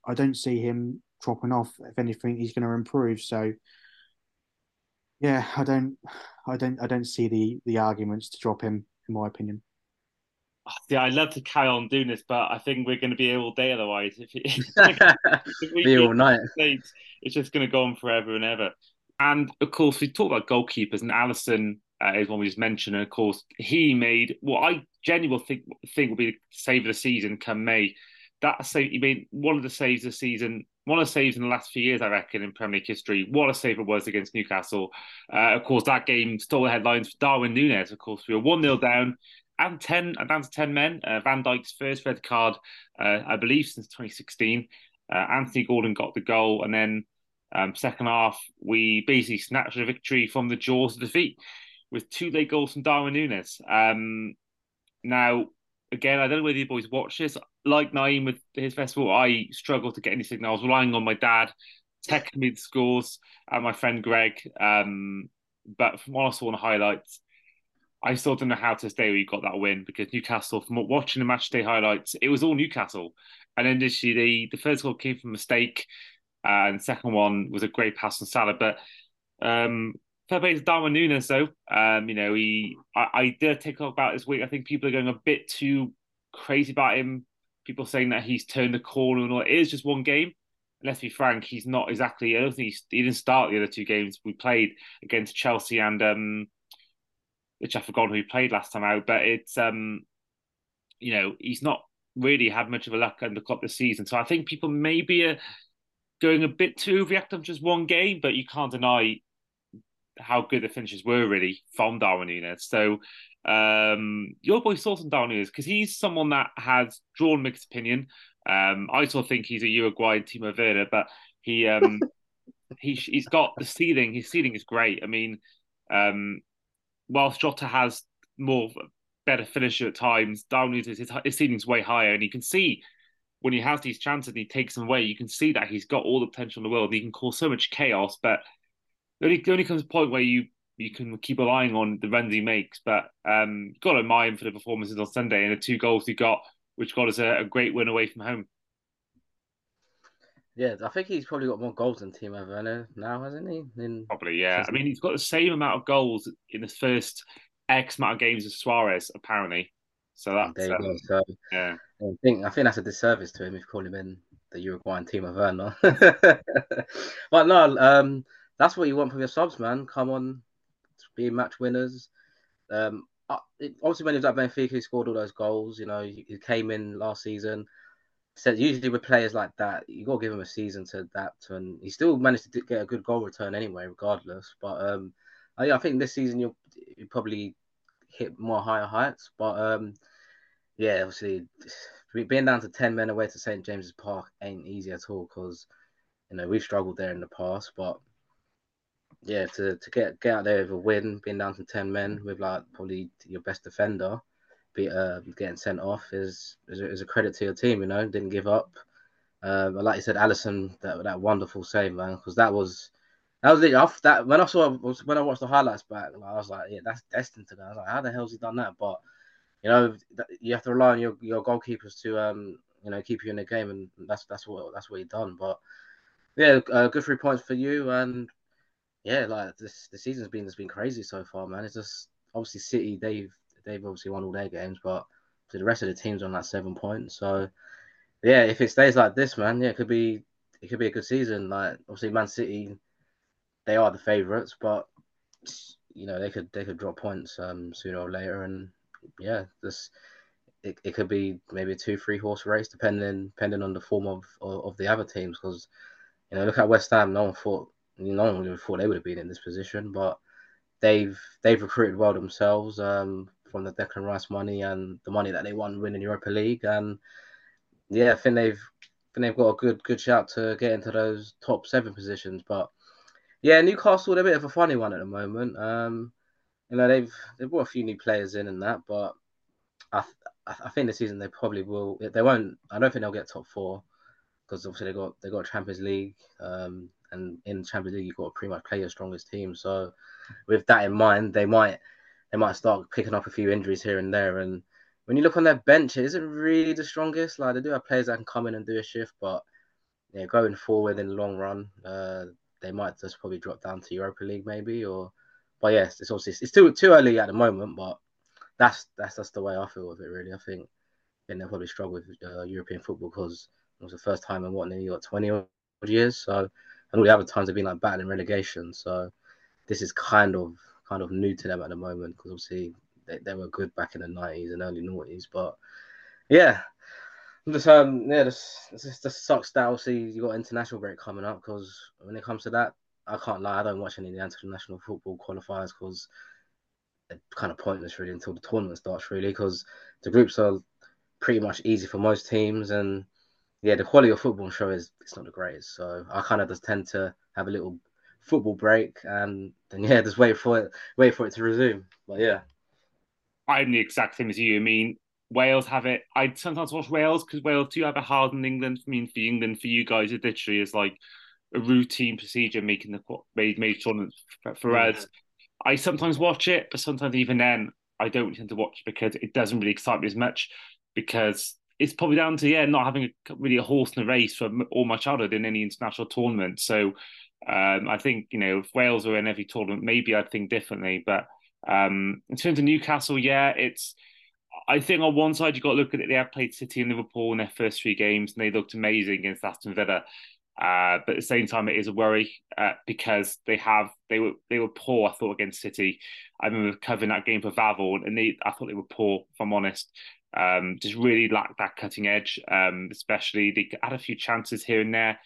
I don't see him dropping off. If anything, he's going to improve. So yeah, I don't, I don't, I don't see the the arguments to drop him, in my opinion. Yeah, I'd love to carry on doing this, but I think we're going to be here all day otherwise. If, if we be all night, it's just going to go on forever and ever. And of course, we talk about goalkeepers, and Alisson uh, is one we just mentioned. And of course, he made what I genuinely think think will be the save of the season come May. That save, he made one of the saves of the season one of the saves in the last few years, I reckon, in Premier League history. What a save it was against Newcastle. Uh, of course, that game stole the headlines for Darwin Nunez. Of course, we were 1 0 down and 10, down to 10 men. Uh, Van Dijk's first red card, uh, I believe, since 2016. Uh, Anthony Gordon got the goal. And then, um, second half, we basically snatched a victory from the jaws of defeat with two late goals from Darwin Nunez. Um, now, again, I don't know whether you boys watch this. Like Nayim with his festival, I struggle to get any signals. Relying on my dad, me the scores, and my friend Greg. Um, but from what I saw on the highlights, I still don't know how to stay where you got that win because Newcastle, from watching the match day highlights, it was all Newcastle. And initially, the, the first goal came from a mistake, and second one was a great pass from Salah. But um, fair play Darwin Nunez, though. Um, you know, he I, I did take up about this week. I think people are going a bit too crazy about him. People saying that he's turned the corner and all. It is just one game. And let's be frank, he's not exactly. I don't think he didn't start the other two games we played against Chelsea and um, which I forgot who he played last time out. But it's um, you know, he's not really had much of a luck under Klopp this season. So I think people maybe are going a bit too overreactive just one game, but you can't deny how good the finishes were really from Darwin Nunez. So um, your boy thoughts on Darwin Nunez because he's someone that has drawn mixed opinion. Um, I still think he's a Uruguayan Timo Werner, but he um, he he's got the ceiling. His ceiling is great. I mean, um, whilst Jota has more better finisher at times, Darwin Nunez his, his ceiling's way higher, and you can see when he has these chances and he takes them away, you can see that he's got all the potential in the world. He can cause so much chaos, but it only, it only comes a point where you you can keep relying on the runs he makes. But um, got to admire him for the performances on Sunday and the two goals he got, which got us a, a great win away from home. Yeah, I think he's probably got more goals than Timo Werner now, hasn't he? In, probably, yeah. I mean, he's got the same amount of goals in the first X amount of games as Suarez, apparently. So that's um, go. So, yeah. I think I think that's a disservice to him if you call him in the Uruguayan Timo Werner. but no, um, that's what you want from your subs, man. Come on, be match winners. Um, obviously when he was at Benfica, he scored all those goals. You know, he, came in last season. Said usually with players like that, you got to give him a season to adapt, and he still managed to get a good goal return anyway, regardless. But um, I, I think this season you'll, you'll probably hit more higher heights. But um, yeah, obviously being down to ten men away to St James's Park ain't easy at all because you know we've struggled there in the past, but yeah, to, to get get out there with a win, being down to ten men with like probably your best defender, be uh, getting sent off is is a, is a credit to your team. You know, didn't give up. Um, like you said, Alisson, that that wonderful save, man, because that was that was it. Off that when I saw when I watched the highlights back, I was like, yeah, that's destined to go. I was like, how the hell's he done that? But you know, you have to rely on your, your goalkeepers to um you know keep you in the game, and that's that's what that's what he done. But yeah, uh, good three points for you, and yeah, like this the season's been has been crazy so far, man. It's just obviously City they've they've obviously won all their games, but the rest of the teams on that seven points. So yeah, if it stays like this, man, yeah, it could be it could be a good season. Like obviously Man City, they are the favourites, but you know they could they could drop points um sooner or later, and yeah, this it, it could be maybe a two three horse race depending depending on the form of of, of the other teams because you know look at West Ham, no one thought no one would have thought they would have been in this position, but they've they've recruited well themselves um, from the Declan Rice money and the money that they won winning Europa League, and yeah, I think they've think they've got a good good shout to get into those top seven positions. But yeah, Newcastle they're a bit of a funny one at the moment. Um, you know they've they've brought a few new players in and that, but I I think the season they probably will. They won't. I don't think they'll get top four because obviously they got they got Champions League. Um, and in Champions League you've got to pretty much play your strongest team. So with that in mind, they might they might start picking up a few injuries here and there. And when you look on their bench, it isn't really the strongest. Like they do have players that can come in and do a shift, but yeah, going forward in the long run, uh, they might just probably drop down to Europa League maybe. Or but yes, it's obviously it's still too early at the moment, but that's that's just the way I feel with it. Really, I think. They'll probably struggle with uh, European football because it was the first time in what nearly got 20 odd years. So and all the other times have been like battling relegation. So this is kind of kind of new to them at the moment because obviously they, they were good back in the nineties and early noughties. But yeah, just um yeah, this this just sucks that obviously you got international break coming up because when it comes to that, I can't lie, I don't watch any of the international football qualifiers because they're kind of pointless really until the tournament starts really because the groups are pretty much easy for most teams and yeah, the quality of football show is it's not the greatest. So I kind of just tend to have a little football break and then yeah, just wait for it, wait for it to resume. But yeah, I'm the exact same as you. I mean, Wales have it. I sometimes watch Wales because Wales do have a hard in England. I mean, for England, for you guys, it literally is like a routine procedure making the made major tournaments. For, for yeah. us, I sometimes watch it, but sometimes even then, I don't tend to watch because it doesn't really excite me as much because it's probably down to yeah not having a, really a horse in a race for all my childhood in any international tournament. So um, I think you know if Wales were in every tournament, maybe I'd think differently. But um, in terms of Newcastle, yeah, it's. I think on one side you've got to look at it. They have played City and Liverpool in their first three games, and they looked amazing against Aston Villa. Uh, but at the same time, it is a worry uh, because they have they were they were poor. I thought against City. I remember covering that game for Vavel, and they I thought they were poor. If I'm honest, um, just really lacked that cutting edge. Um, especially they had a few chances here and there,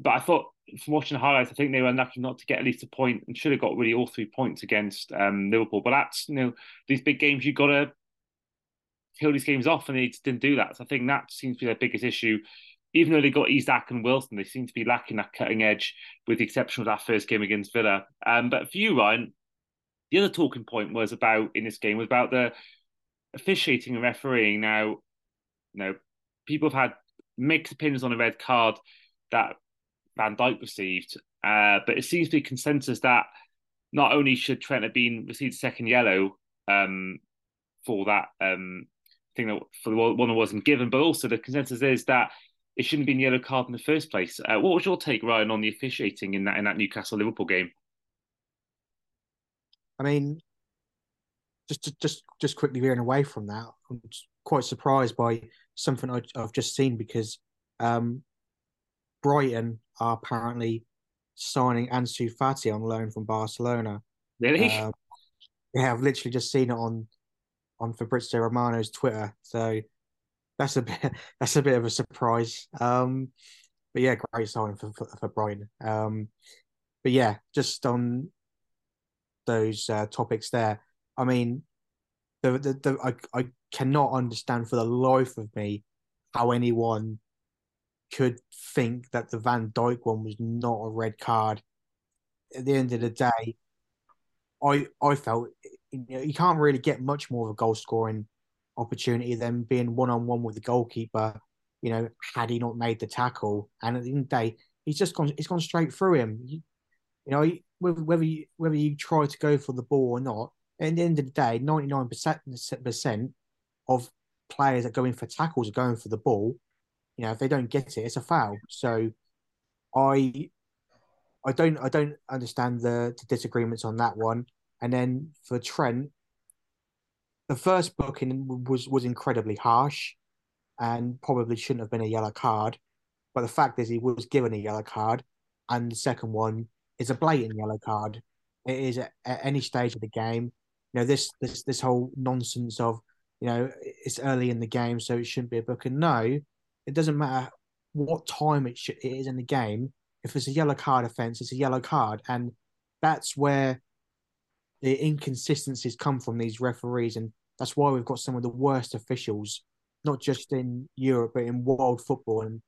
but I thought from watching the highlights, I think they were unlucky not to get at least a point and should have got really all three points against um, Liverpool. But that's you know these big games you got to kill these games off, and they didn't do that. So I think that seems to be their biggest issue. Even though they got Isak and Wilson, they seem to be lacking that cutting edge, with the exception of that first game against Villa. Um, but for you, Ryan, the other talking point was about in this game was about the officiating and refereeing now, you know, people have had mixed opinions on a red card that Van Dijk received, uh, but it seems to be consensus that not only should Trent have been received a second yellow um, for that um, thing that for the one that wasn't given, but also the consensus is that it shouldn't have been yellow card in the first place. Uh, what was your take, Ryan, on the officiating in that in that Newcastle Liverpool game? I mean, just just just quickly veering away from that, I'm quite surprised by something I, have just seen because um, Brighton are apparently signing Ansu Fati on loan from Barcelona. Really? Um, yeah, I've literally just seen it on on Fabrizio Romano's Twitter. So that's a bit that's a bit of a surprise. Um, but yeah, great signing for for, for Brighton. Um, but yeah, just on those uh, topics there. I mean, the the, the I I cannot understand for the life of me how anyone could think that the Van Dijk one was not a red card. At the end of the day, I I felt you, know, you can't really get much more of a goal scoring opportunity than being one on one with the goalkeeper. You know, had he not made the tackle, and at the end of the day, he's just gone. He's gone straight through him. You, you know, whether you whether you try to go for the ball or not, at the end of the day, ninety nine percent of players that go in for tackles are going for the ball. You know, if they don't get it, it's a foul. So, I, I don't, I don't understand the, the disagreements on that one. And then for Trent, the first booking was was incredibly harsh, and probably shouldn't have been a yellow card. But the fact is, he was given a yellow card, and the second one is a blatant yellow card. It is at, at any stage of the game. You know this this this whole nonsense of you know it's early in the game, so it shouldn't be a booking. No, it doesn't matter what time it, it is in the game. If it's a yellow card offence, it's a yellow card, and that's where the inconsistencies come from these referees, and that's why we've got some of the worst officials, not just in Europe but in world football. And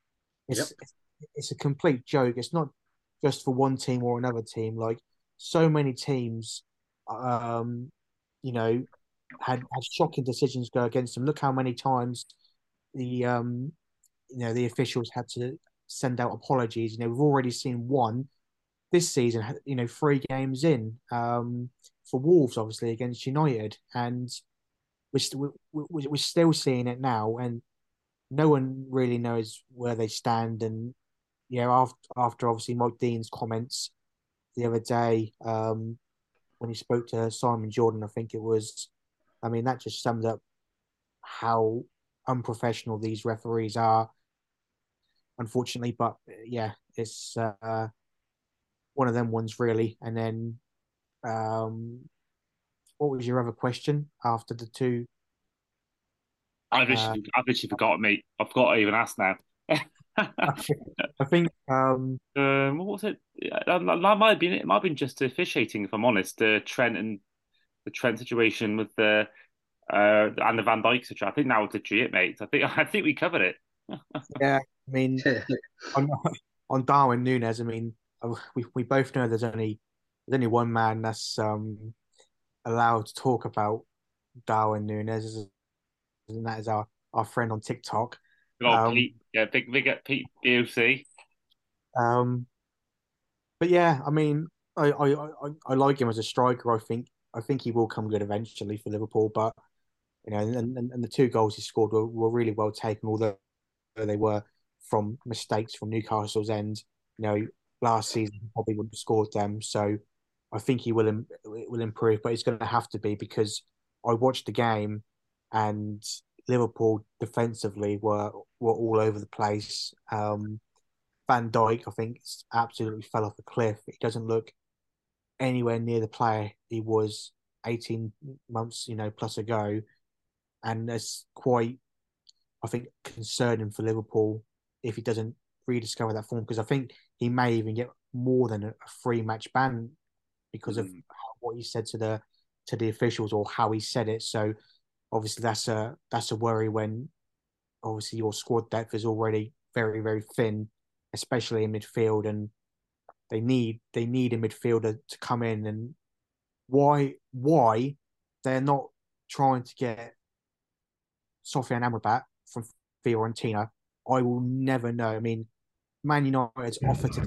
it's yep. it's, it's a complete joke. It's not just for one team or another team. Like so many teams, um, you know, had had shocking decisions go against them. Look how many times the um, you know the officials had to send out apologies. You know, we've already seen one this season. You know, three games in um, for Wolves, obviously against United, and we're, st- we're, we're still seeing it now, and no one really knows where they stand. And you know, after after obviously Mike Dean's comments the other day um, when he spoke to Simon Jordan, I think it was. I mean, that just summed up how unprofessional these referees are, unfortunately. But yeah, it's uh, one of them ones really. And then, um, what was your other question after the two? I've actually, uh, I've actually forgotten, mate. I've got to even ask now. I think um, um, what was it? That, that might have been it. Might have been just officiating, if I'm honest. The Trent and the Trent situation with the uh, and the Van Dijk situation. I think that was literally it, mate. I think I think we covered it. yeah, I mean, on, on Darwin Nunez, I mean, uh, we we both know there's only there's only one man that's um, allowed to talk about Darwin Nunez, and that is our our friend on TikTok. Oh, um, Pete, yeah, big big at Pete BOC. Um, but yeah, I mean, I, I I I like him as a striker. I think I think he will come good eventually for Liverpool, but you know, and, and, and the two goals he scored were, were really well taken, although they were from mistakes from Newcastle's end. You know, last season he probably wouldn't have scored them, so I think he will will improve, but it's going to have to be because I watched the game and Liverpool defensively were were all over the place. Um, Van Dijk, I think, absolutely fell off a cliff. He doesn't look anywhere near the player he was 18 months, you know, plus ago and that's quite, I think, concerning for Liverpool if he doesn't rediscover that form because I think he may even get more than a, free match ban because mm. of what he said to the to the officials or how he said it. So obviously that's a that's a worry when obviously your squad depth is already very very thin, especially in midfield, and they need they need a midfielder to come in and why why they're not trying to get Sofyan Amrabat from Fiorentina, I will never know. I mean, Man United's offer to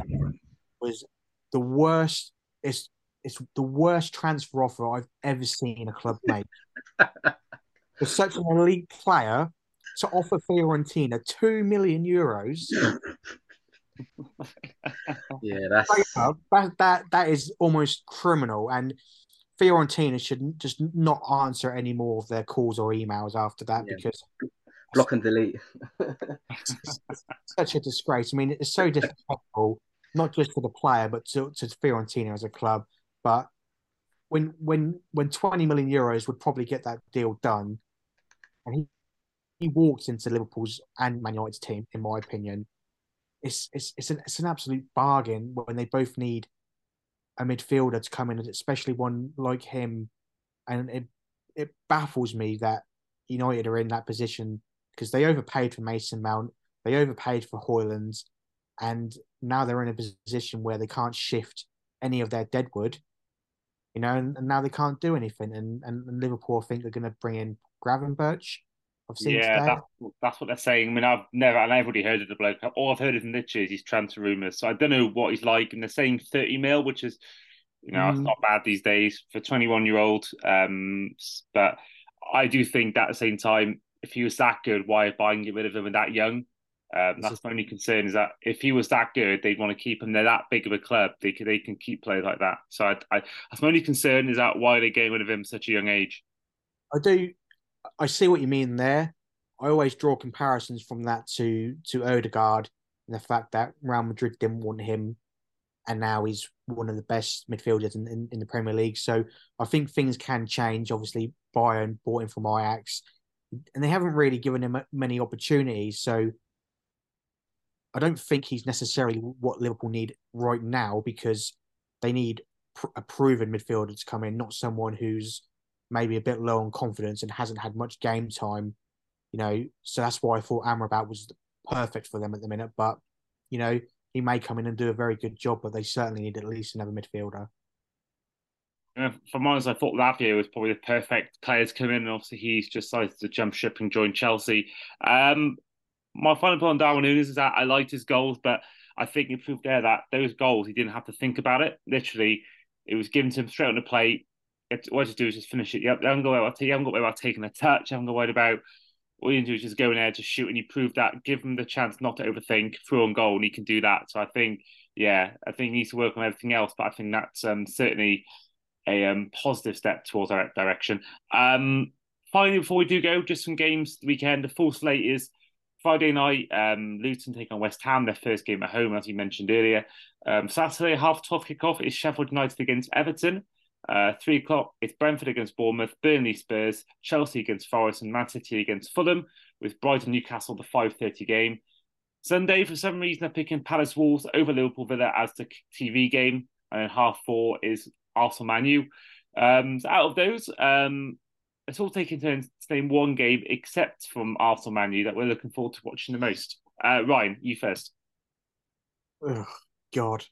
was the worst. It's it's the worst transfer offer I've ever seen a club make. For such an elite player to offer Fiorentina two million euros. yeah, that's uh, that, that that is almost criminal, and Fiorentina should just not answer any more of their calls or emails after that yeah. because block and delete. such a disgrace. I mean, it's so disrespectful, not just for the player, but to, to Fiorentina as a club. But when when when 20 million euros would probably get that deal done, and he he walks into Liverpool's and Man United's team, in my opinion, it's it's it's an it's an absolute bargain when they both need a midfielder to come in, especially one like him. And it it baffles me that United are in that position because they overpaid for Mason Mount, they overpaid for Højlund, and now they're in a position where they can't shift any of their deadwood, you know, and, and now they can't do anything. And, and, and Liverpool, I think, they're going to bring in Gravenberch. I've seen yeah, that, that's what they're saying. I mean, I've never, I've never really heard of the bloke. All I've heard of him literally is his transfer rumours. So I don't know what he's like. And they're saying 30 mil, which is, you know, mm. it's not bad these days for 21 year old. Um, but I do think that at the same time, if he was that good, why buy and get rid of him and that young? Um, that's my only concern is that if he was that good, they'd want to keep him. They're that big of a club; they can they can keep players like that. So I, I, that's my only concern is that why they getting rid of him such a young age. I do, I see what you mean there. I always draw comparisons from that to to Odegaard and the fact that Real Madrid didn't want him, and now he's one of the best midfielders in, in, in the Premier League. So I think things can change. Obviously, Bayern bought him from Ajax, and they haven't really given him many opportunities. So I don't think he's necessarily what Liverpool need right now because they need a proven midfielder to come in, not someone who's maybe a bit low on confidence and hasn't had much game time. You know, so that's why I thought Amrabat was perfect for them at the minute. But you know, he may come in and do a very good job, but they certainly need at least another midfielder. Uh, for mine, I thought Lavia was probably the perfect player to come in, and obviously he's just decided to jump ship and join Chelsea. Um, my final point on Darwin Núñez is that I liked his goals, but I think it proved there that those goals he didn't have to think about it. Literally, it was given to him straight on the plate. What to do is just finish it. I haven't got about you haven't got about taking a touch. I haven't got worried about all you do is just go in there to shoot, and you prove that. Give him the chance not to overthink, through on goal, and he can do that. So I think, yeah, I think he needs to work on everything else, but I think that's um, certainly a um, positive step towards our direction. Um, finally, before we do go, just some games the weekend. The full slate is Friday night, um, Luton take on West Ham, their first game at home, as you mentioned earlier. Um, Saturday, half 12 kickoff is Sheffield United against Everton. Uh, three o'clock, it's Brentford against Bournemouth, Burnley Spurs, Chelsea against Forest, and Man City against Fulham, with Brighton Newcastle the 5.30 game. Sunday, for some reason, they're picking Palace Wolves over Liverpool Villa as the TV game. And then half four is Arsenal Man U. Um, so out of those, um, it's all taken turns to name one game, except from Arsenal Man U, that we're looking forward to watching the most. Uh, Ryan, you first. Oh God,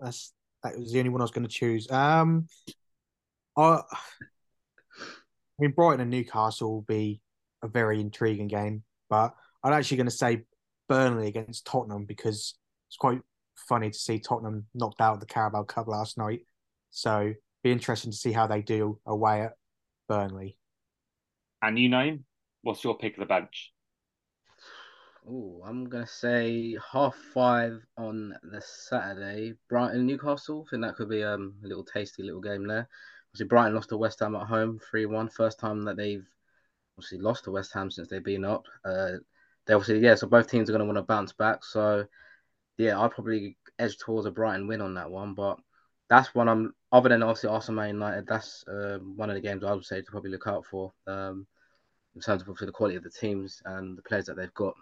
that's that was the only one I was going to choose. Um, I, I mean, Brighton and Newcastle will be a very intriguing game, but I'm actually going to say Burnley against Tottenham because it's quite funny to see Tottenham knocked out of the Carabao Cup last night. So be interesting to see how they do away at Burnley. And you Nayim, what's your pick of the bunch? Oh, I'm gonna say half five on the Saturday. Brighton Newcastle. I think that could be um, a little tasty little game there. Obviously, Brighton lost to West Ham at home, three one. First time that they've obviously lost to West Ham since they've been up. Uh, they obviously yeah. So both teams are gonna want to bounce back. So yeah, I'd probably edge towards a Brighton win on that one. But that's one I'm other than obviously Arsenal United. That's uh, one of the games I would say to probably look out for um, in terms of the quality of the teams and the players that they've got.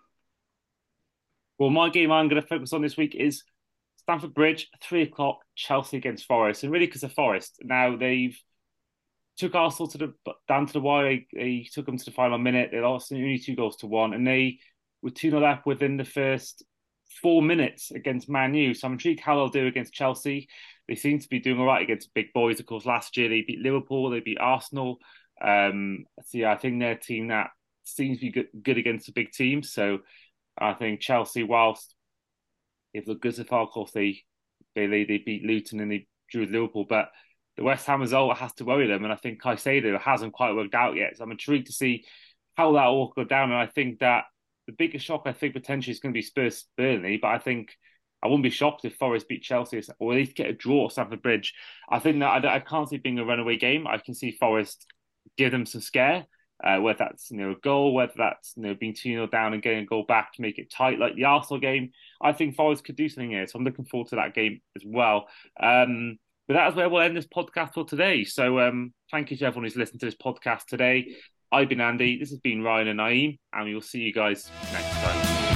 Well, my game I'm going to focus on this week is Stamford Bridge, three o'clock, Chelsea against Forest, and really because of Forest. Now they've took Arsenal to the down to the wire. They, they took them to the final minute. They lost only two goals to one, and they were two 0 up within the first four minutes against Man U. So I'm intrigued how they'll do against Chelsea. They seem to be doing all right against big boys. Of course, last year they beat Liverpool, they beat Arsenal. Um, so yeah, I think they're a team that seems to be good, good against the big teams. So I think Chelsea, whilst they've looked good far, of they they they beat Luton and they drew with Liverpool, but the West Ham result has to worry them. And I think Caicedo hasn't quite worked out yet. So I'm intrigued to see how that all go down. And I think that the biggest shock I think potentially is going to be Spurs Burnley, but I think I wouldn't be shocked if Forest beat Chelsea or at least get a draw at Stamford Bridge. I think that I, I can't see being a runaway game. I can see Forest give them some scare, uh, whether that's you know a goal, whether that's you know being two 0 down and getting a goal back to make it tight, like the Arsenal game. I think Forest could do something here, so I'm looking forward to that game as well. Um, but that is where we'll end this podcast for today. So um, thank you to everyone who's listened to this podcast today. I've been Andy. This has been Ryan and Nayim, and we will see you guys next time.